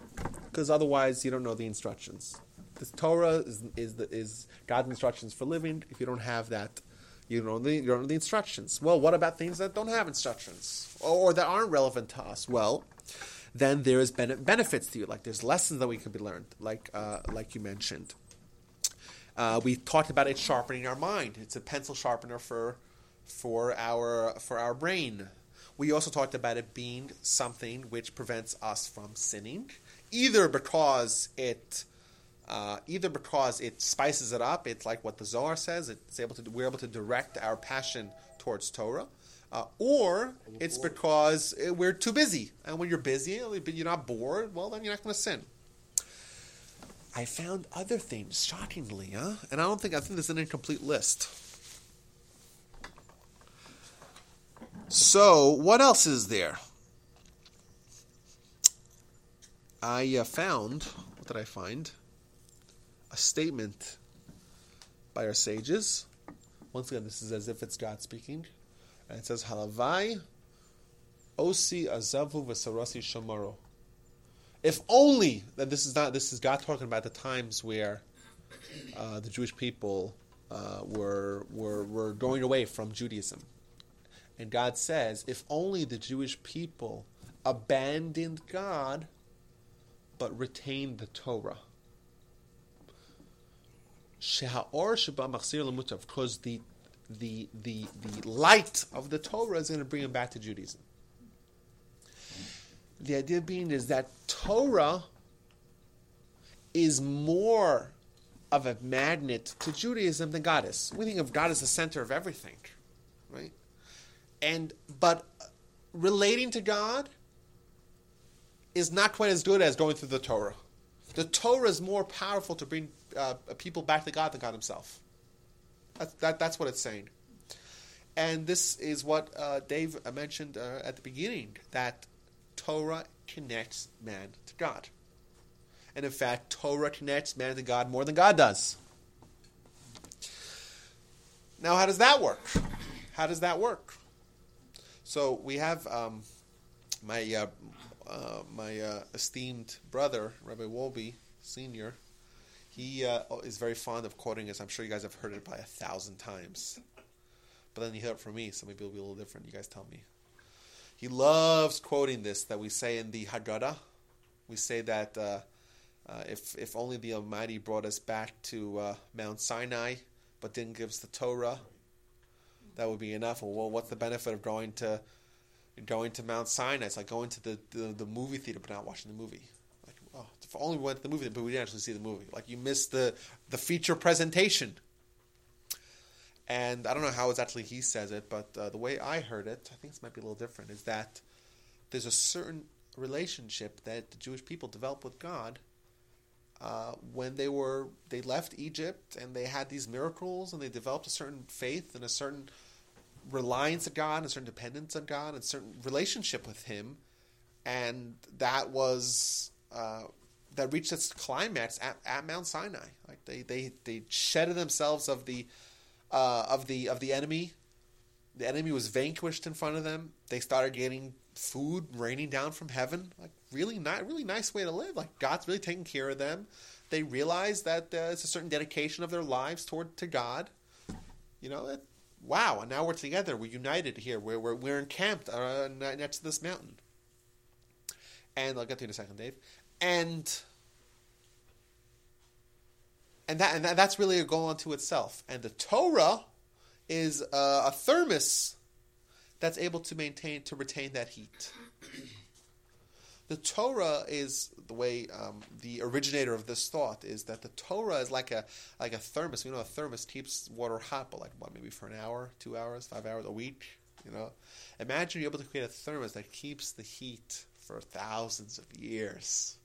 because otherwise you don't know the instructions. The Torah is is, the, is God's instructions for living. If you don't have that, you don't know the you don't know the instructions. Well, what about things that don't have instructions or, or that aren't relevant to us? Well, then there is bene- benefits to you. Like there's lessons that we can be learned, like uh, like you mentioned. Uh, we talked about it sharpening our mind. It's a pencil sharpener for for our for our brain. We also talked about it being something which prevents us from sinning, either because it uh, either because it spices it up. It's like what the Zohar says. It's able to we're able to direct our passion towards Torah. Uh, or it's because uh, we're too busy, and when you're busy, you're not bored, well, then you're not going to sin. I found other things, shockingly, huh? And I don't think I think this is an incomplete list. So, what else is there? I uh, found what did I find? A statement by our sages. Once again, this is as if it's God speaking, and it says, "Halavai osi azavu v'sarasi shamaro." If only that this is not this is God talking about the times where uh, the Jewish people uh, were were were going away from Judaism, and God says, if only the Jewish people abandoned God, but retained the Torah. Because the the the the light of the Torah is going to bring them back to Judaism. The idea being is that Torah is more of a magnet to Judaism than God is. We think of God as the center of everything, right? And but relating to God is not quite as good as going through the Torah. The Torah is more powerful to bring uh, people back to God than God Himself. That's, that, that's what it's saying. And this is what uh, Dave mentioned uh, at the beginning that Torah connects man to God. And in fact, Torah connects man to God more than God does. Now, how does that work? How does that work? So we have um, my uh, uh, my uh, esteemed brother, Rabbi Wolbe Senior. He uh, is very fond of quoting this. I'm sure you guys have heard it by a thousand times, but then you hear it from me, so maybe it'll be a little different. You guys tell me. He loves quoting this that we say in the Haggadah. We say that uh, uh, if if only the Almighty brought us back to Mount Sinai, but didn't give us the Torah, that would be enough. Well, what's the benefit of going to going to Mount Sinai? It's like going to the, the, the movie theater but not watching the movie. Like, oh, if only we went to the movie but we didn't actually see the movie. Like you missed the the feature presentation. And I don't know how exactly he says it, but uh, the way I heard it, I think this might be a little different, is that there's a certain relationship that the Jewish people developed with God uh, when they were they left Egypt and they had these miracles and they developed a certain faith and a certain reliance on God, a certain dependence on God, a certain relationship with Him, and that was uh, that reached its climax at, at Mount Sinai. Like they they they shedded themselves of the uh, of the of the enemy. The enemy was vanquished in front of them. They started getting food raining down from heaven. Like really not really nice way to live. Like God's really taking care of them. They realized that uh, it's a certain dedication of their lives toward to God. You know, it, wow! And now we're together. We're united here. We're we're, we're encamped uh, next to this mountain. And I'll get to you in a second, Dave. And and that and that, that's really a goal unto itself. And the Torah is uh, a thermos that's able to maintain to retain that heat. The Torah is the way um, the originator of this thought is that the Torah is like a like a thermos. You know, a thermos keeps water hot, but like what, maybe for an hour, two hours, five hours, a week. You know, imagine you're able to create a thermos that keeps the heat for thousands of years.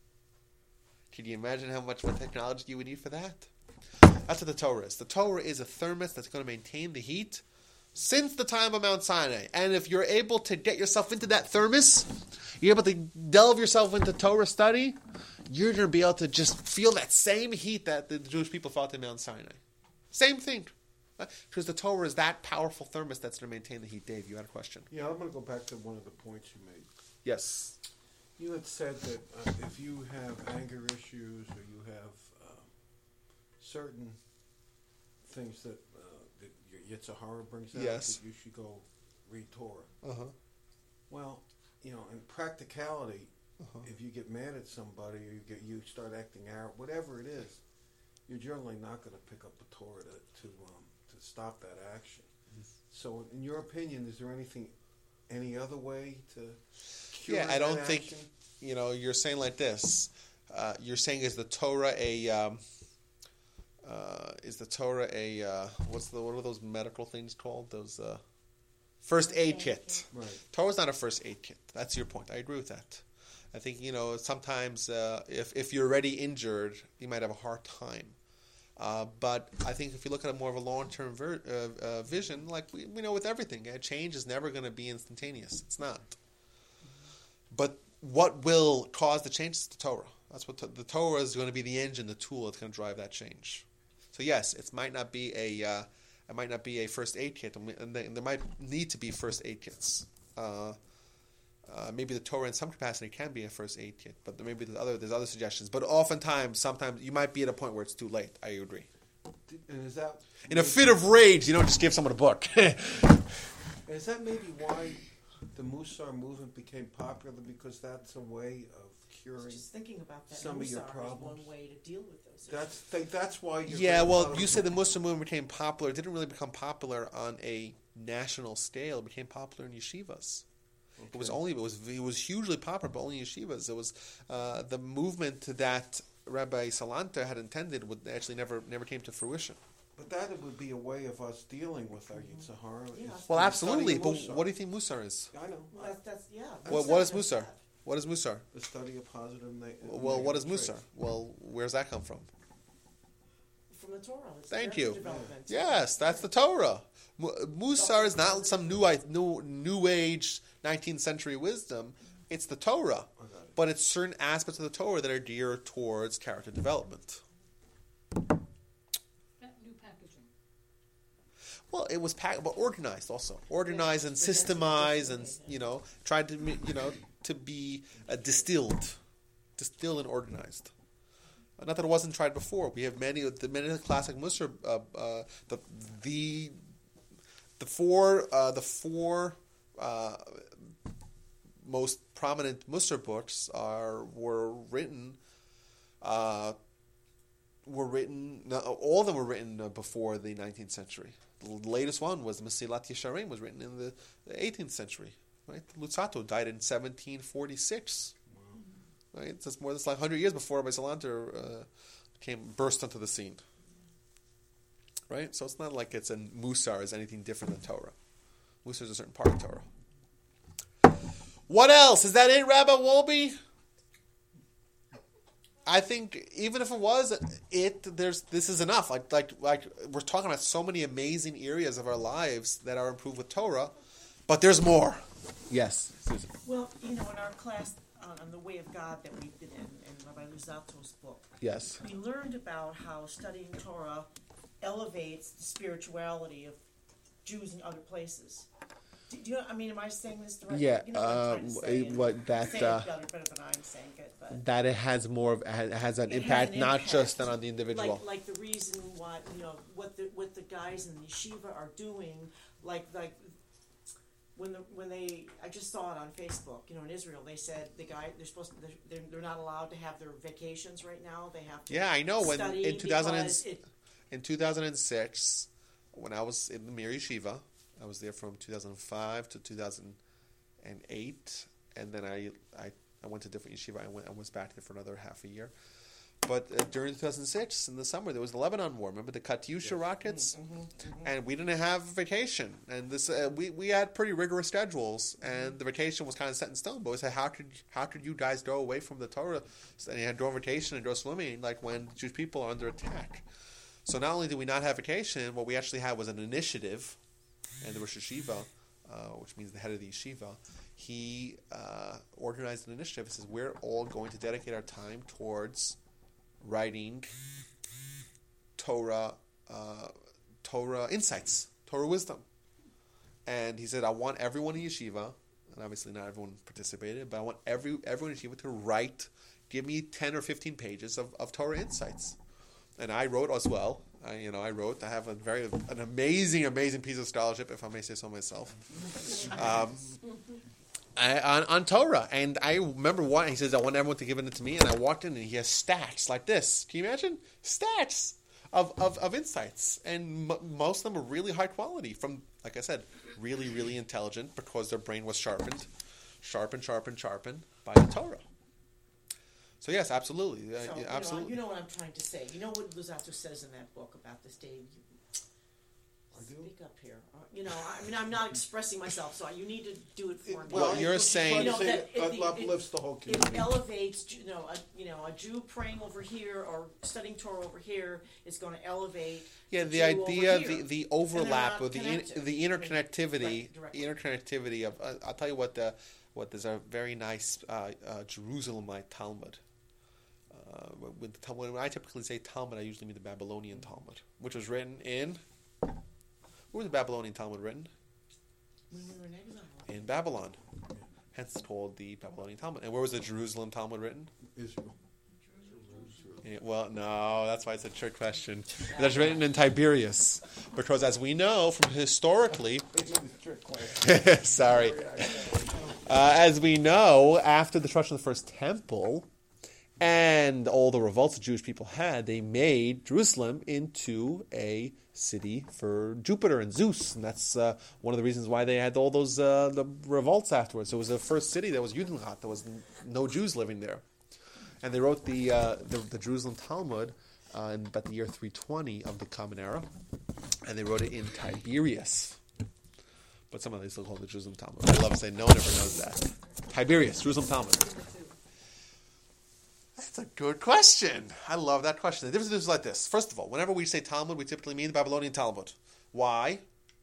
Can you imagine how much more technology you would need for that? That's what the Torah is. The Torah is a thermos that's going to maintain the heat since the time of Mount Sinai. And if you're able to get yourself into that thermos, you're able to delve yourself into Torah study, you're going to be able to just feel that same heat that the Jewish people felt in Mount Sinai. Same thing. Because the Torah is that powerful thermos that's going to maintain the heat. Dave, you had a question. Yeah, I'm going to go back to one of the points you made. Yes. You had said that uh, if you have anger issues or you have um, certain things that, uh, Yetzer Hara brings out, Yes. that you should go read Torah. Uh huh. Well, you know, in practicality, Uh-huh. if you get mad at somebody or you get you start acting out, whatever it is, you're generally not going to pick up the Torah to to, um, to stop that action. Mm-hmm. So, in your opinion, is there anything, any other way to cure Yeah, I don't that think you know. You're saying like this. Uh, you're saying is the Torah a um, uh, is the Torah a uh, what's the what are those medical things called? Those uh, first aid kit. Right. Torah's not a first aid kit. That's your point. I agree with that. I think you know sometimes uh, if if you're already injured, you might have a hard time. Uh, but I think if you look at it more of a long term ver- uh, uh, vision, like we, we know with everything, change is never going to be instantaneous. It's not. But what will cause the change is the Torah. That's what the Torah is going to be the engine, the tool that's going to drive that change. So yes, it might not be a uh, it might not be a first aid kit, and there there might need to be first aid kits. Uh, uh, maybe the Torah in some capacity can be a first aid kit, but there maybe there's other there's other suggestions. But oftentimes, sometimes you might be at a point where it's too late. I agree. And is that In a fit of rage, you don't just give someone a book. is that maybe why the Musar movement became popular because that's a way of I curing? just thinking about that. Some of your Musar is problems. one way to deal with those. That's think that's why. Your yeah, well, you said the Musar movement became popular. It didn't really become popular on a national scale. It became popular in yeshivas. It was only it was it was hugely popular, but only in yeshivas. It was uh, the movement that Rabbi Salanter had intended would actually never never came to fruition. But that would be a way of us dealing with our Yetzer Hara. Yeah. Well, absolutely. But what do you think Musar is? I know. Well, that's, that's yeah. What, what is does Musar? That. What is Musar? The study of positive. Ne- Well, what is negative Musar? traits. Well, where's that come from? From the Torah. It's Thank you. Development. Yes, that's the Torah. Musar is not some new new new age 19th century wisdom. It's the Torah, I got it. but it's certain aspects of the Torah that are geared towards character development. That new packaging. Well, it was packed, but organized also, organized and systemized, and you know, tried to you know to be uh, distilled, distilled and organized. Uh, Not that it wasn't tried before. We have many of the many of the classic Musar, uh, uh, the the the four uh, the four uh, most prominent Musar books are were written. Were written. All of them were written before the 19th century. The latest one was Mesilat Yesharim, was written in the 18th century. Right, Luzzatto died in 1746. Right, that's more than like 100 years before Rabbi uh, came burst onto the scene. Right, so it's not like it's a Musar is anything different than Torah. Musar is a certain part of Torah. What else? Is that it, Rabbi Wolbe? I think even if it was it, there's this is enough. Like like like we're talking about so many amazing areas of our lives that are improved with Torah, but there's more. Yes, Susan. Well, you know, in our class, on, on the way of God that we've been in, in Rabbi Luzzatto's book, Yes. we learned about how studying Torah elevates the spirituality of Jews in other places. Do, do you know, I mean, am I saying this right Yeah. You know what Uh, what that saying uh, it better, better than I'm saying it, but. that it has more of has, has an It impact, an not impact. just on the individual. Like, like the reason why you know what the what the guys in the yeshiva are doing, like like when the when they I just saw it on Facebook. You know, in Israel, they said the guy they're supposed to, they're, they're not allowed to have their vacations right now. They have to yeah, I know. When in 2000 and- in 2006, when I was in the Mir Yeshiva, I was there from 2005 to 2008, and then I I, I went to different yeshiva. I went I was back there for another half a year. But uh, during 2006, in the summer, there was the Lebanon War. Remember the Katyusha rockets, and we didn't have vacation. And this uh, we we had pretty rigorous schedules, and the vacation was kind of set in stone. But we said, how could how could you guys go away from the Torah? And you had go on vacation and go swimming like when Jewish people are under attack. So not only did we not have vacation, what we actually had was an initiative, and the Rosh Yeshiva, uh, which means the head of the yeshiva, he uh, organized an initiative. He says we're all going to dedicate our time towards writing Torah, uh, Torah insights, Torah wisdom. And he said, I want everyone in yeshiva, and obviously not everyone participated, but I want every everyone in yeshiva to write, give me ten or fifteen pages of, of Torah insights and I wrote as well. I, you know, I wrote. I have a very an amazing, amazing piece of scholarship, if I may say so myself, um, I, on, on Torah. And I remember one. He says, "I want everyone to give it to me." And I walked in, and he has stats like this. Can you imagine stats of of, of insights? And m- most of them are really high quality. From like I said, really, really intelligent because their brain was sharpened, sharpened, sharpened, sharpened by the Torah. So yes, absolutely, uh, so, yeah, you know, absolutely. you know what I'm trying to say. You know what Luzzatto says in that book about this, Dave. You, Speak up here. You know, I mean, I'm not expressing myself, so you need to do it for me. Well, you're Because, saying- you know, that it- it it- uplifts the whole it community. elevates, you know, a, you know, a Jew praying over here or studying Torah over here is going to elevate. Yeah, the the Jew over idea, here. the, the overlap not of the in, connected. the interconnectivity, Right, directly. interconnectivity of. Uh, I'll tell you what the what there's a very nice uh, uh, Jerusalemite Talmud. Uh, when, the Talmud. When I typically say Talmud, I usually mean the Babylonian Talmud, which was written in. Where was the Babylonian Talmud written? When we were in exile. In Babylon. Hence, it's called the Babylonian Talmud. And where was the Jerusalem Talmud written? Israel. Yeah, well, no, that's why it's a trick question. That's written in Tiberias, because as we know from historically, sorry, uh, as we know, after the destruction of the first temple and all the revolts the Jewish people had, they made Jerusalem into a city for Jupiter and Zeus, and that's uh, one of the reasons why they had all those uh, the revolts afterwards. It was the first city that was Judenrein, There was no Jews living there and they wrote the uh, the, the Jerusalem Talmud uh, in about the year 320 of the Common Era, and they wrote it in Tiberias. But some of they still call it the Jerusalem Talmud. I love saying no one ever knows that. Tiberias, Jerusalem Talmud. That's a good question. I love that question. The difference is like this. First of all, whenever we say Talmud, we typically mean the Babylonian Talmud. Why?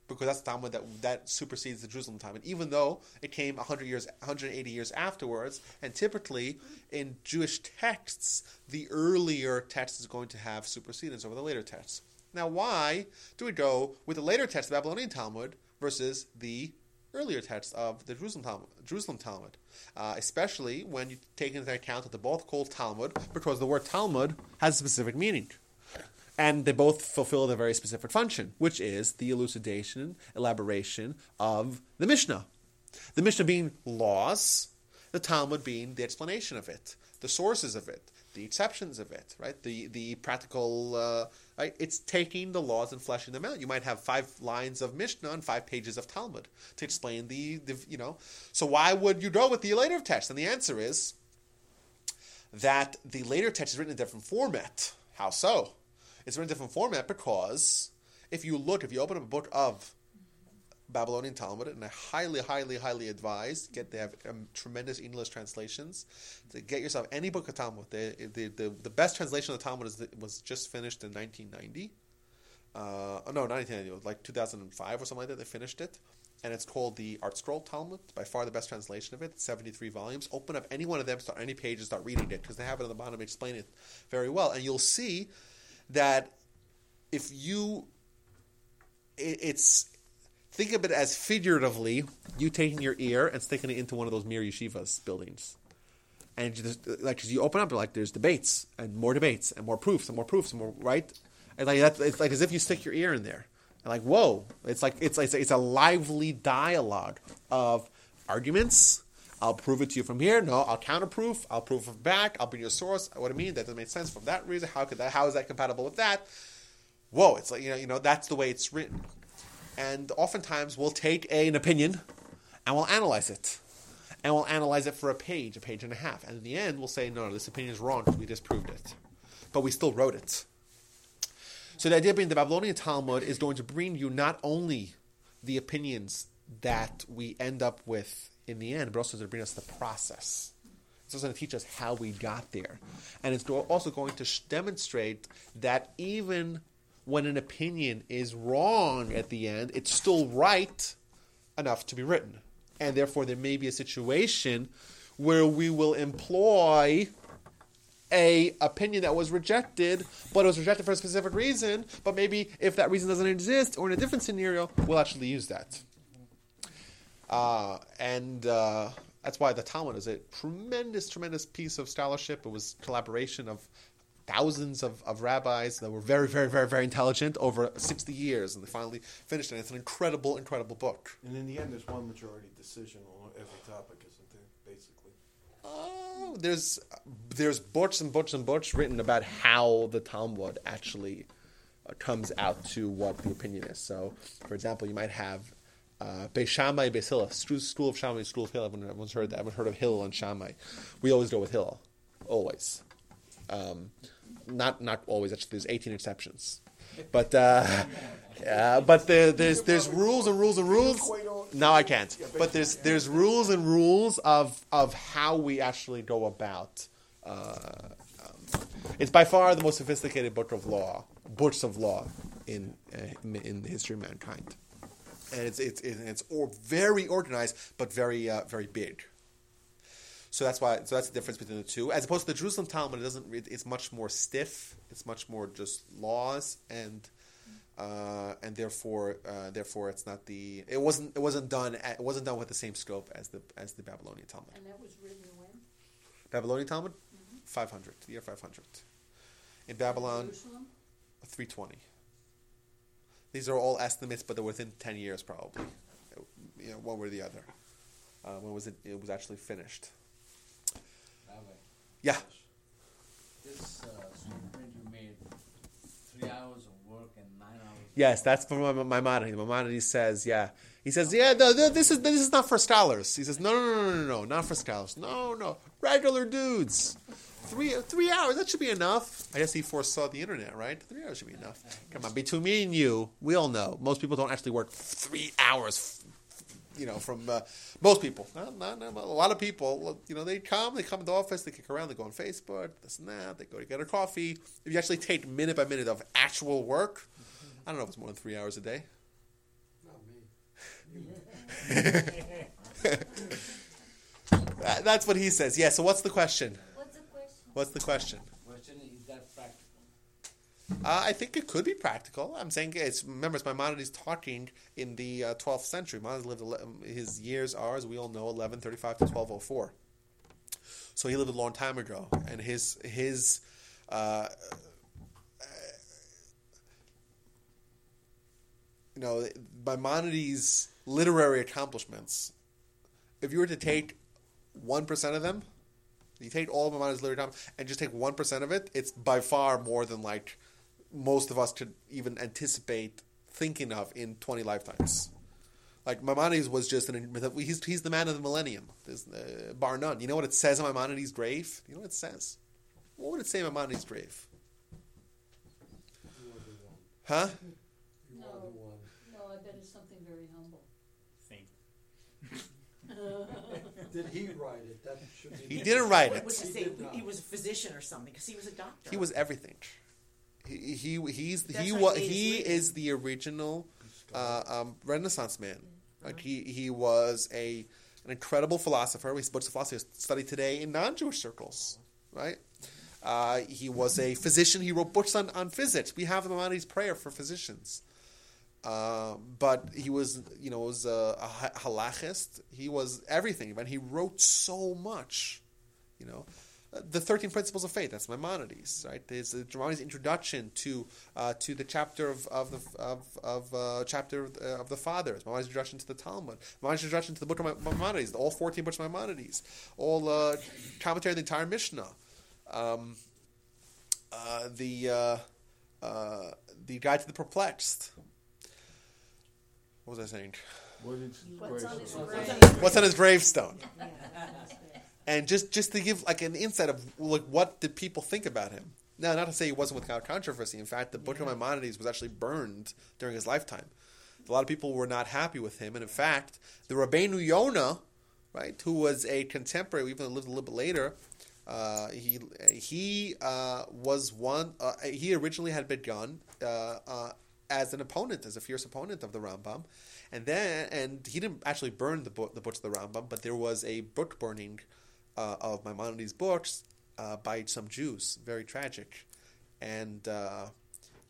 Because that's the Talmud that, that supersedes the Jerusalem Talmud, even though it came 100 years, 180 years afterwards. And typically, in Jewish texts, the earlier text is going to have supersedence over the later texts. Now, why do we go with the later text, the Babylonian Talmud, versus the earlier texts of the Jerusalem Talmud, Jerusalem Talmud, uh, especially when you take into account that they're both called Talmud because the word Talmud has a specific meaning. And they both fulfill a very specific function, which is the elucidation, elaboration of the Mishnah. The Mishnah being laws, the Talmud being the explanation of it, the sources of it, the exceptions of it, right? The the practical, uh, right? It's taking the laws and fleshing them out. You might have five lines of Mishnah and five pages of Talmud to explain the, the you know. So why would you go with the later text? And the answer is that the later text is written in a different format. How so? It's written in a different format because if you look, if you open up a book of Babylonian Talmud, and I highly, highly, highly advise get they have um, tremendous English translations to get yourself any book of Talmud. The the, the, the best translation of the Talmud is was just finished in 1990 Uh, oh, no, not 1990. Like 2005 or something like that. They finished it, and it's called the ArtScroll Talmud. By far the best translation of it. 73 volumes. Open up any one of them, start any page, and start reading it because they have it on the bottom. Explain it very well, and you'll see that if you, it, it's think of it as figuratively you taking your ear and sticking it into one of those Mir Yeshivas buildings. And just, like you open up, like there's debates and more debates and more proofs and more proofs and more right. And like that's it's like as if you stick your ear in there. And like whoa, it's like it's it's it's a lively dialogue of arguments. I'll prove it to you from here. No, I'll counterproof. I'll prove it back. I'll bring you a source. What I mean that doesn't make sense from that reason. How could that? How is that compatible with that? Whoa, it's like you know you know that's the way it's written. And oftentimes we'll take a, an opinion and we'll analyze it and we'll analyze it for a page, a page and a half. And in the end, we'll say, no, no, this opinion is wrong because we disproved it. But we still wrote it. So the idea being the Babylonian Talmud is going to bring you not only the opinions that we end up with in the end, but also to bring us the process. It's also going to teach us how we got there. And it's also going to demonstrate that even when an opinion is wrong at the end, it's still right enough to be written. And therefore, there may be a situation where we will employ a opinion that was rejected, but it was rejected for a specific reason. But maybe if that reason doesn't exist, or in a different scenario, we'll actually use that. Uh, and uh, that's why the Talmud is a tremendous, tremendous piece of scholarship. It was collaboration of thousands of, of rabbis that were very, very, very, very intelligent over 60 years, and they finally finished it. It's an incredible, incredible book. And in the end, there's one majority decision on every topic, isn't there? Basically. Oh, there's there's books and books and books written about how the Talmud actually uh, comes out to what the opinion is. So, for example, you might have uh, Beis Shammai, Beis Hillel, school of Shammai, school of Hillel. Everyone- Everyone's heard that. Everyone's heard of Hillel and Shammai. We always go with Hillel, always. Um, not not always. Actually, there's 18 exceptions, but uh, but there, there's there's rules and rules and rules. No, I can't. But there's there's rules and rules of of how we actually go about. Uh, um, it's by far the most sophisticated book of law, books of law in uh, in, in the history of mankind, and it's it's it's, it's or very organized but very uh, very big. So that's why. So that's the difference between the two. As opposed to the Jerusalem Talmud, it doesn't. It, it's much more stiff. It's much more just laws and. Uh, and therefore, uh, therefore, it's not the. It wasn't. It wasn't done. At, it wasn't done with the same scope as the as the Babylonian Talmud. And that was written when? Babylonian Talmud, five hundred, the year five hundred. In Babylon, three twenty. These are all estimates, but they're within ten years, probably. You know, one way or the other. Uh, when was it? It was actually finished. Yeah. this uh, you made, three hours of work and nine hours. Yes, that's from my Maimonides. Maimonides says, yeah. He says, yeah, no, no, this is this is not for scholars. He says, no, no, no, no, no, no, not for scholars. No, no, regular dudes. Three three hours, that should be enough. I guess he foresaw the internet, right? Three hours should be enough. Come on, between me and you, we all know most people don't actually work three hours. You know, from uh, most people, not, not, not- a lot of people. You know, they come, they come to the office, they kick around, they go on Facebook, this and that. They go to get a coffee. If you actually take minute by minute of actual work, I don't know if it's more than three hours a day. Not me. That- That's what he says. Yeah. So what's the question? What's the question? What's the question? Question is that practical? Uh, I think it could be practical. I'm saying it's remember it's Maimonides talking in the uh, 12th century. Maimonides lived his years are as we all know 1135 to 1204. So he lived a long time ago, and his his uh, you know Maimonides' literary accomplishments. If you were to take one percent of them, you take all of Maimonides' literary accomplishments and just take one percent of it, it's by far more than like most of us could even anticipate thinking of in twenty lifetimes. Like Maimonides was just an he's he's the man of the millennium, There's, uh, bar none. You know what it says on Maimonides' grave? You know what it says? What would it say on Maimonides' grave? You are the one. Huh? No. are the one. No, I bet it's something very humble. Think. Did he write it? That should be. He didn't write it. was to He say did he was a physician or something because he was a doctor. He was everything. He, he he's That's he wa- he is the original uh, um, Renaissance man. Like he he was a an incredible philosopher. He's books of philosophy studied today in non-Jewish circles, right? Uh, he was a physician. He wrote books on, on physics. We have the Maimonides prayer for physicians. Uh, but he was, you know, was a, a halachist. He was everything, and he wrote so much. You know, the thirteen principles of faith. That's Maimonides, right? There's the Maimonides' introduction to uh, to the chapter of of the of, of uh, chapter of, uh, of the fathers. Maimonides' introduction to the Talmud. Maimonides' introduction to the book of Maimonides. All fourteen books of Maimonides. All uh, commentary on the entire Mishnah. Um, uh, the uh, uh, the guide to the perplexed. What was I saying? What is What's on his gravestone? grave? What's on his gravestone? And just just to give like an insight of like what did people think about him. Now, not to say he wasn't without controversy. In fact, the Book of Maimonides was actually burned during his lifetime. A lot of people were not happy with him, and in fact, the Rabbeinu Yonah, right, who was a contemporary, even lived a little bit later, uh, he he uh, was one. Uh, he originally had begun uh, uh, as an opponent, as a fierce opponent of the Rambam, and then and he didn't actually burn the book, the books of the Rambam, but there was a book burning uh, of Maimonides' books uh, by some Jews. Very tragic, and uh,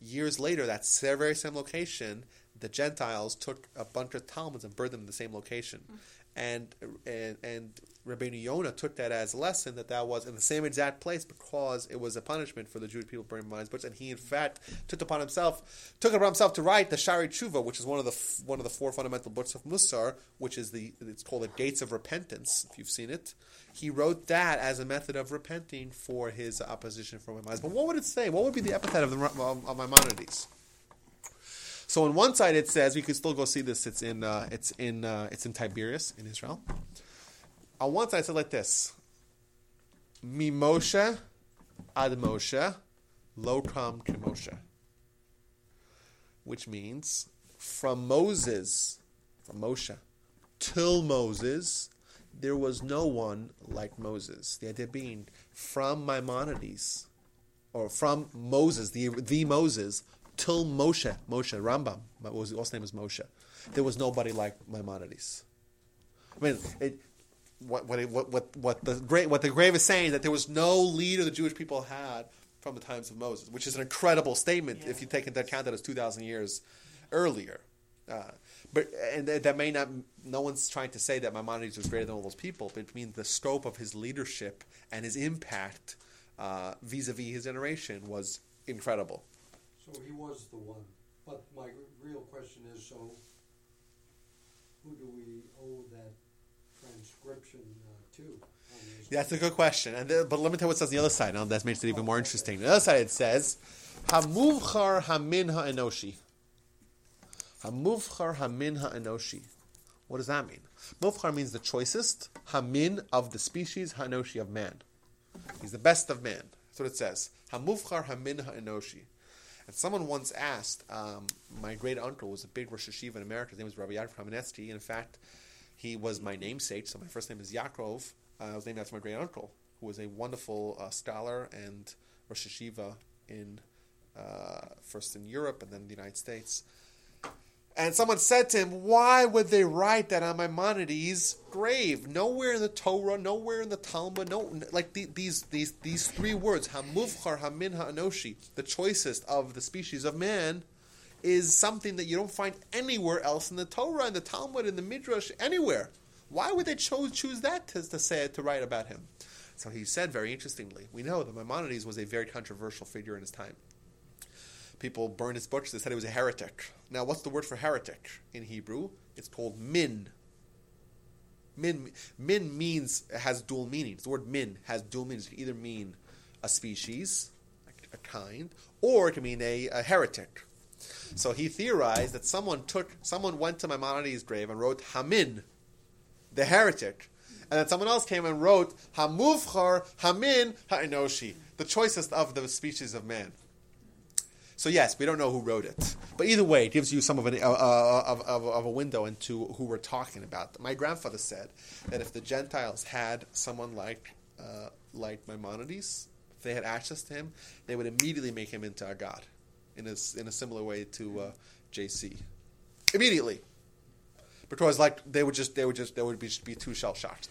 years later, that very same location, the Gentiles took a bunch of Talmuds and burned them in the same location. And and and Rabbeinu Yonah took that as a lesson that that was in the same exact place because it was a punishment for the Jewish people burning Maimonides books, and he in fact took upon himself took upon himself to write the Sha'arei Teshuva, which is one of the one of the four fundamental books of Musar, which is the it's called the Gates of Repentance. If you've seen it, he wrote that as a method of repenting for his opposition for Maimonides. But what would it say? What would be the epithet of the of, of Maimonides? So on one side it says we could still go see this. It's in uh, it's in uh, it's in Tiberias in Israel. On one side it said like this: Mimoshe ad Moshe, lo kam Moshe, which means from Moses, from Moshe, till Moses, there was no one like Moses. The idea being from Maimonides, or from Moses, the the Moses, till Moshe, Moshe Rambam, was also name is Moshe. There was nobody like Maimonides. I mean, it, what what, what what what the great what the grave is saying that there was no leader the Jewish people had from the times of Moses, which is an incredible statement if you take into account that it's two thousand years earlier. Uh, but and that that may not. No one's trying to say that Maimonides was greater than all those people, but it means the scope of his leadership and his impact uh, vis-a-vis his generation was incredible. So he was the one. But my real question is, so who do we owe that transcription uh, to? That's a good question. And the, but let me tell you what says on the other side. Now that makes it even more interesting. The other side it says, "Hamuvchar hamin ha'enoshi." Hamuvchar hamin ha'enoshi. What does that mean? Muvchar means the choicest. Hamin of the species. Ha'enoshi of man. He's the best of man. That's what it says. Hamuvchar hamin ha'enoshi. And someone once asked, um, my great uncle was a big Rosh Yeshiva in America. His name was Rabbi Yaakov Kamenetsky. In fact, he was my namesake. So my first name is Yaakov. Uh, I was named after my great uncle, who was a wonderful uh, scholar and Rosh Yeshiva in uh, first in Europe and then the United States. And someone said to him, Why would they write that on Maimonides' grave? Nowhere in the Torah, nowhere in the Talmud, no, like the, these these these three words, Hamuvchar, Hamin, Ha'enoshi, the choicest of the species of man, is something that you don't find anywhere else in the Torah, in the Talmud, in the Midrash, anywhere. Why would they choose choose that to, to say to write about him? So he said very interestingly, we know that Maimonides was a very controversial figure in his time people burned his books. They said he was a heretic. Now, what's the word for heretic in Hebrew? It's called min. Min, min means has dual meanings. The word min has dual meanings. It can either mean a species, a kind, or it can mean a, a heretic. So he theorized that someone took, someone went to Maimonides' grave and wrote Hamin, the heretic, and then someone else came and wrote Hamuvchar Hamin Ha'enoshi, the choicest of the species of man. So yes, we don't know who wrote it, but either way, it gives you some of, an, uh, uh, of, of, of a window into who we're talking about. My grandfather said that if the Gentiles had someone like uh, like Maimonides, they had access to him, they would immediately make him into a god, in a, in a similar way to uh, JC. Immediately, because like they would just they would just they would be, be too shell shocked.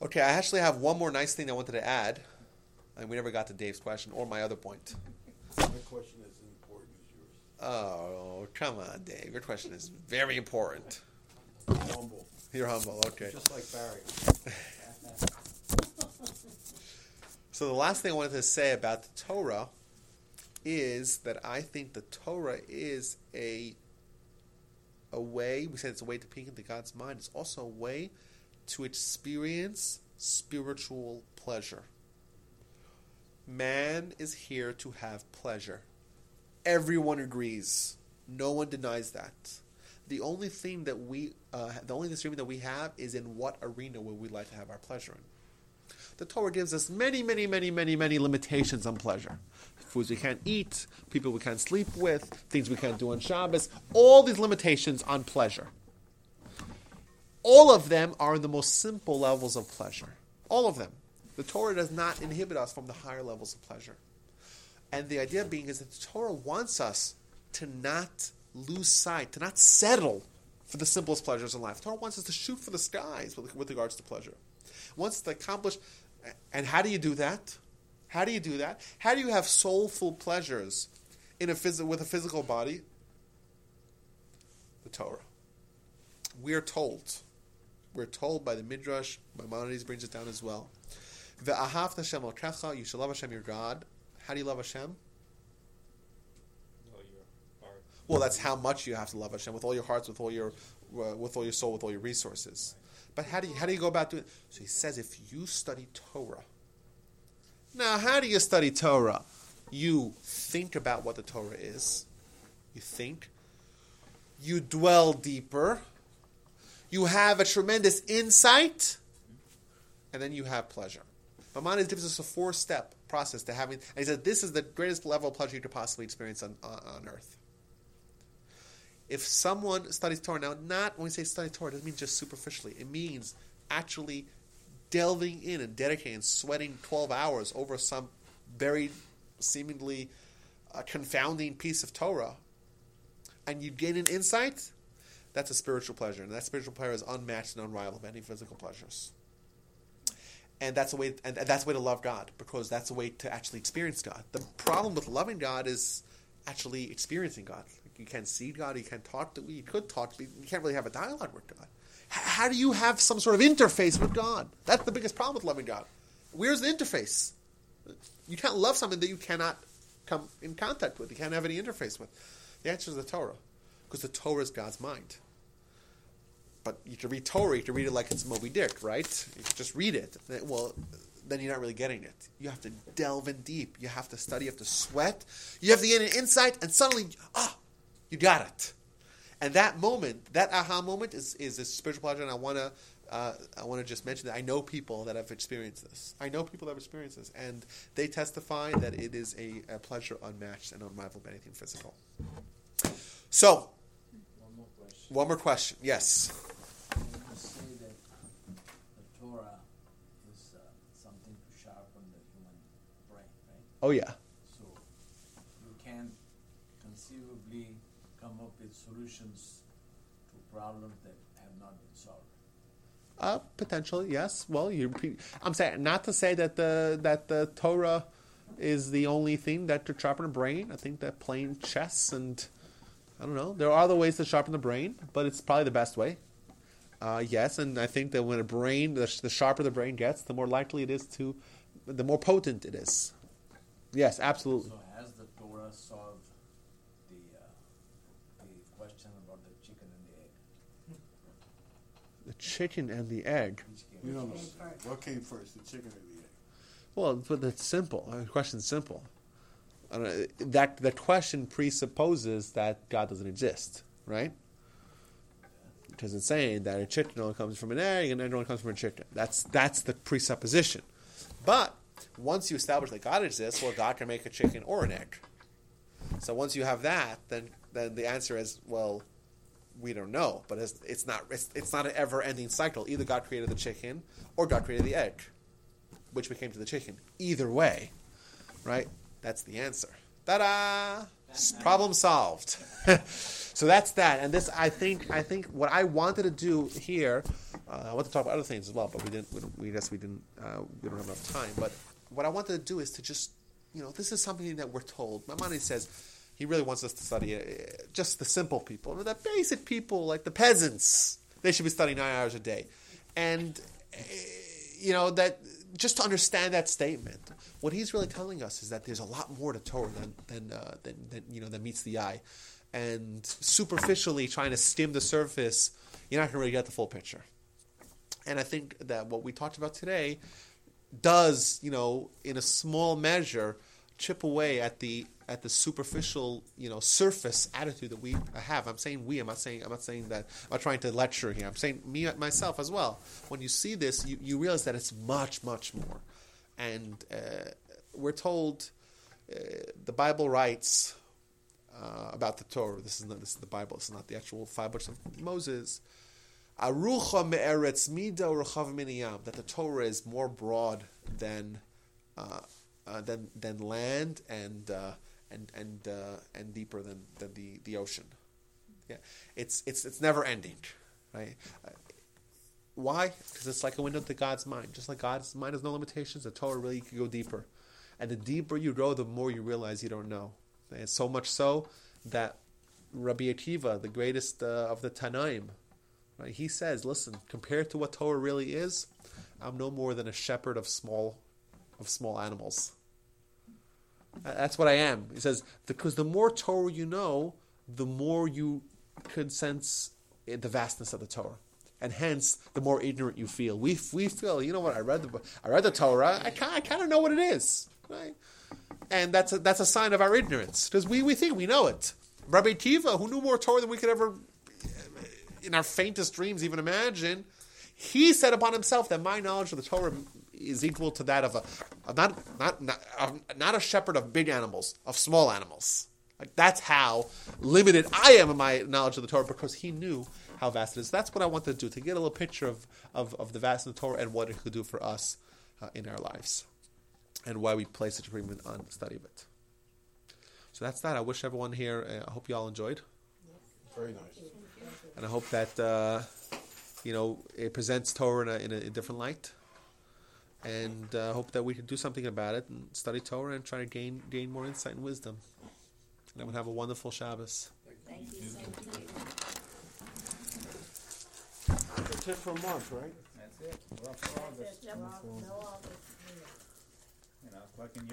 Okay, I actually have one more nice thing I wanted to add, and we never got to Dave's question or my other point. My question is important as yours. Oh, come on, Dave. Your question is very important. Humble, You're humble. Okay. just like Barry. So the last thing I wanted to say about the Torah is that I think the Torah is a a way. We said it's a way to peek into God's mind. It's also a way to experience spiritual pleasure. Man is here to have pleasure. Everyone agrees. No one denies that. The only thing that we, uh, the only disagreement that we have is in what arena would we like to have our pleasure in. The Torah gives us many, many, many, many, many limitations on pleasure. Foods we can't eat, people we can't sleep with, things we can't do on Shabbos, all these limitations on pleasure. All of them are in the most simple levels of pleasure. All of them. The Torah does not inhibit us from the higher levels of pleasure. And the idea being is that the Torah wants us to not lose sight, to not settle for the simplest pleasures in life. The Torah wants us to shoot for the skies with, with regards to pleasure. Wants to accomplish, and how do you do that? How do you do that? How do you have soulful pleasures in a phys- with a physical body? The Torah. We are told, we're told by the Midrash, Maimonides brings it down as well. Ve'ahavta Hashem elkecha, you shall love Hashem your God. How do you love Hashem? Your heart. Well, that's how much you have to love Hashem with all your hearts, with all your, uh, with all your soul, with all your resources. But how do you how do you go about doing? it? So he says, if you study Torah. Now, how do you study Torah? You think about what the Torah is. You think. You dwell deeper. You have a tremendous insight, and then you have pleasure. Maimonides gives us a four-step process to having, and he said this is the greatest level of pleasure you could possibly experience on, on, on earth. If someone studies Torah, now not when we say study Torah, it doesn't mean just superficially. It means actually delving in and dedicating sweating 12 hours over some very seemingly uh, confounding piece of Torah, and you gain an insight, that's a spiritual pleasure. And that spiritual pleasure is unmatched and unrivaled of any physical pleasures. And that's a way, and that's a way to love God because that's a way to actually experience God. The problem with loving God is actually experiencing God. You can't see God. You can't talk to. You could talk, but you can't really have a dialogue with God. H- how do you have some sort of interface with God? That's the biggest problem with loving God. Where's the interface? You can't love something that you cannot come in contact with. You can't have any interface with. The answer is the Torah, because the Torah is God's mind. But you can read Torah, you can read it like it's Moby Dick, right? You can just read it. Well, then you're not really getting it. You have to delve in deep. You have to study. You have to sweat. You have to get an insight, and suddenly, ah, you got it. And that moment, that aha moment, is is a spiritual pleasure. And I want to, uh, I want to just mention that I know people that have experienced this. I know people that have experienced this, and they testify that it is a, a pleasure unmatched and unrivaled by anything physical. So, One more question. one more question. Yes. When you say that the Torah is uh, something to sharpen the human brain, right? Oh yeah. So you can conceivably come up with solutions to problems that have not been solved. Uh, potentially, yes. Well, you. I'm saying not to say that the that the Torah is the only thing that could sharpen a brain. I think that playing chess and I don't know. There are other ways to sharpen the brain, but it's probably the best way. Uh, yes, and I think that when a brain, the, the sharper the brain gets, the more likely it is to, the more potent it is. Yes, absolutely. So has the Torah solved the uh, the question about the chicken and the egg? The chicken and the egg. Which came You know, what came first, the chicken or the egg? Well, but it's simple. Uh, The question's simple. I don't know, that the question presupposes that God doesn't exist, right? Because it's saying that a chicken only comes from an egg and an egg only comes from a chicken. That's that's the presupposition. But once you establish that God exists, well, God can make a chicken or an egg. So once you have that, then then the answer is well, we don't know. But it's, it's not it's, it's not an ever ending cycle. Either God created the chicken or God created the egg which became to the chicken. Either way, right? That's the answer. Ta-da! Problem solved. so that's that. And this, I think, I think what I wanted to do here, uh, I want to talk about other things as well, but we didn't. We, we guess we didn't. Uh, we don't have enough time. But what I wanted to do is to just, you know, this is something that we're told. Maimonides says he really wants us to study uh, just the simple people, the basic people like the peasants. They should be studying nine hours a day, and uh, you know that just to understand that statement, what he's really telling us is that there's a lot more to Torah than than, uh, than, than you know that meets the eye, and superficially trying to skim the surface, you're not going to really get the full picture. And I think that what we talked about today does, you know, in a small measure, chip away at the at the superficial, you know, surface attitude that we have. I'm saying we. I'm not saying. I'm not saying that. I'm not trying to lecture here. I'm saying me myself as well. When you see this, you, you realize that it's much, much more. And uh, we're told, uh, the Bible writes uh, about the Torah. This is not. This is the Bible. Is not the actual five books of Moses. Me'eretz miniyam. That the Torah is more broad than uh, uh, than than land and uh, and and and deeper than, than the, the ocean. Yeah, it's it's it's never ending, right? Why? Because it's like a window to God's mind. Just like God's mind has no limitations, the Torah really can go deeper, and the deeper you go, the more you realize you don't know. And so much so that Rabbi Akiva, the greatest uh, of the Tanaim, right, he says, "Listen, compared to what Torah really is, I'm no more than a shepherd of small of small animals." That's what I am. He says because the more Torah you know, the more you could sense the vastness of the Torah, and hence the more ignorant you feel. We we feel, you know what? I read the I read the Torah. I kind I kind of know what it is, right? And that's a, that's a sign of our ignorance because we, we think we know it. Rabbi Akiva, who knew more Torah than we could ever, in our faintest dreams, even imagine, he said upon himself that my knowledge of the Torah is equal to that of a, not not not, not a shepherd of big animals, of small animals. Like that's how limited I am in my knowledge of the Torah because he knew how vast it is. That's what I wanted to do to get a little picture of of, of the vastness of the Torah and what it could do for us uh, in our lives, and why we place such a premium on the study of it. So that's that. I wish everyone here. Uh, I hope you all enjoyed, Very nice. and I hope that uh, you know it presents Torah in a, in a, different light, and uh, hope that we can do something about it and study Torah and try to gain gain more insight and wisdom. And everyone have a wonderful Shabbos. Thank you, same to you. That's it for a month, right? That's it. We're off to August. Yep. You know, it's like in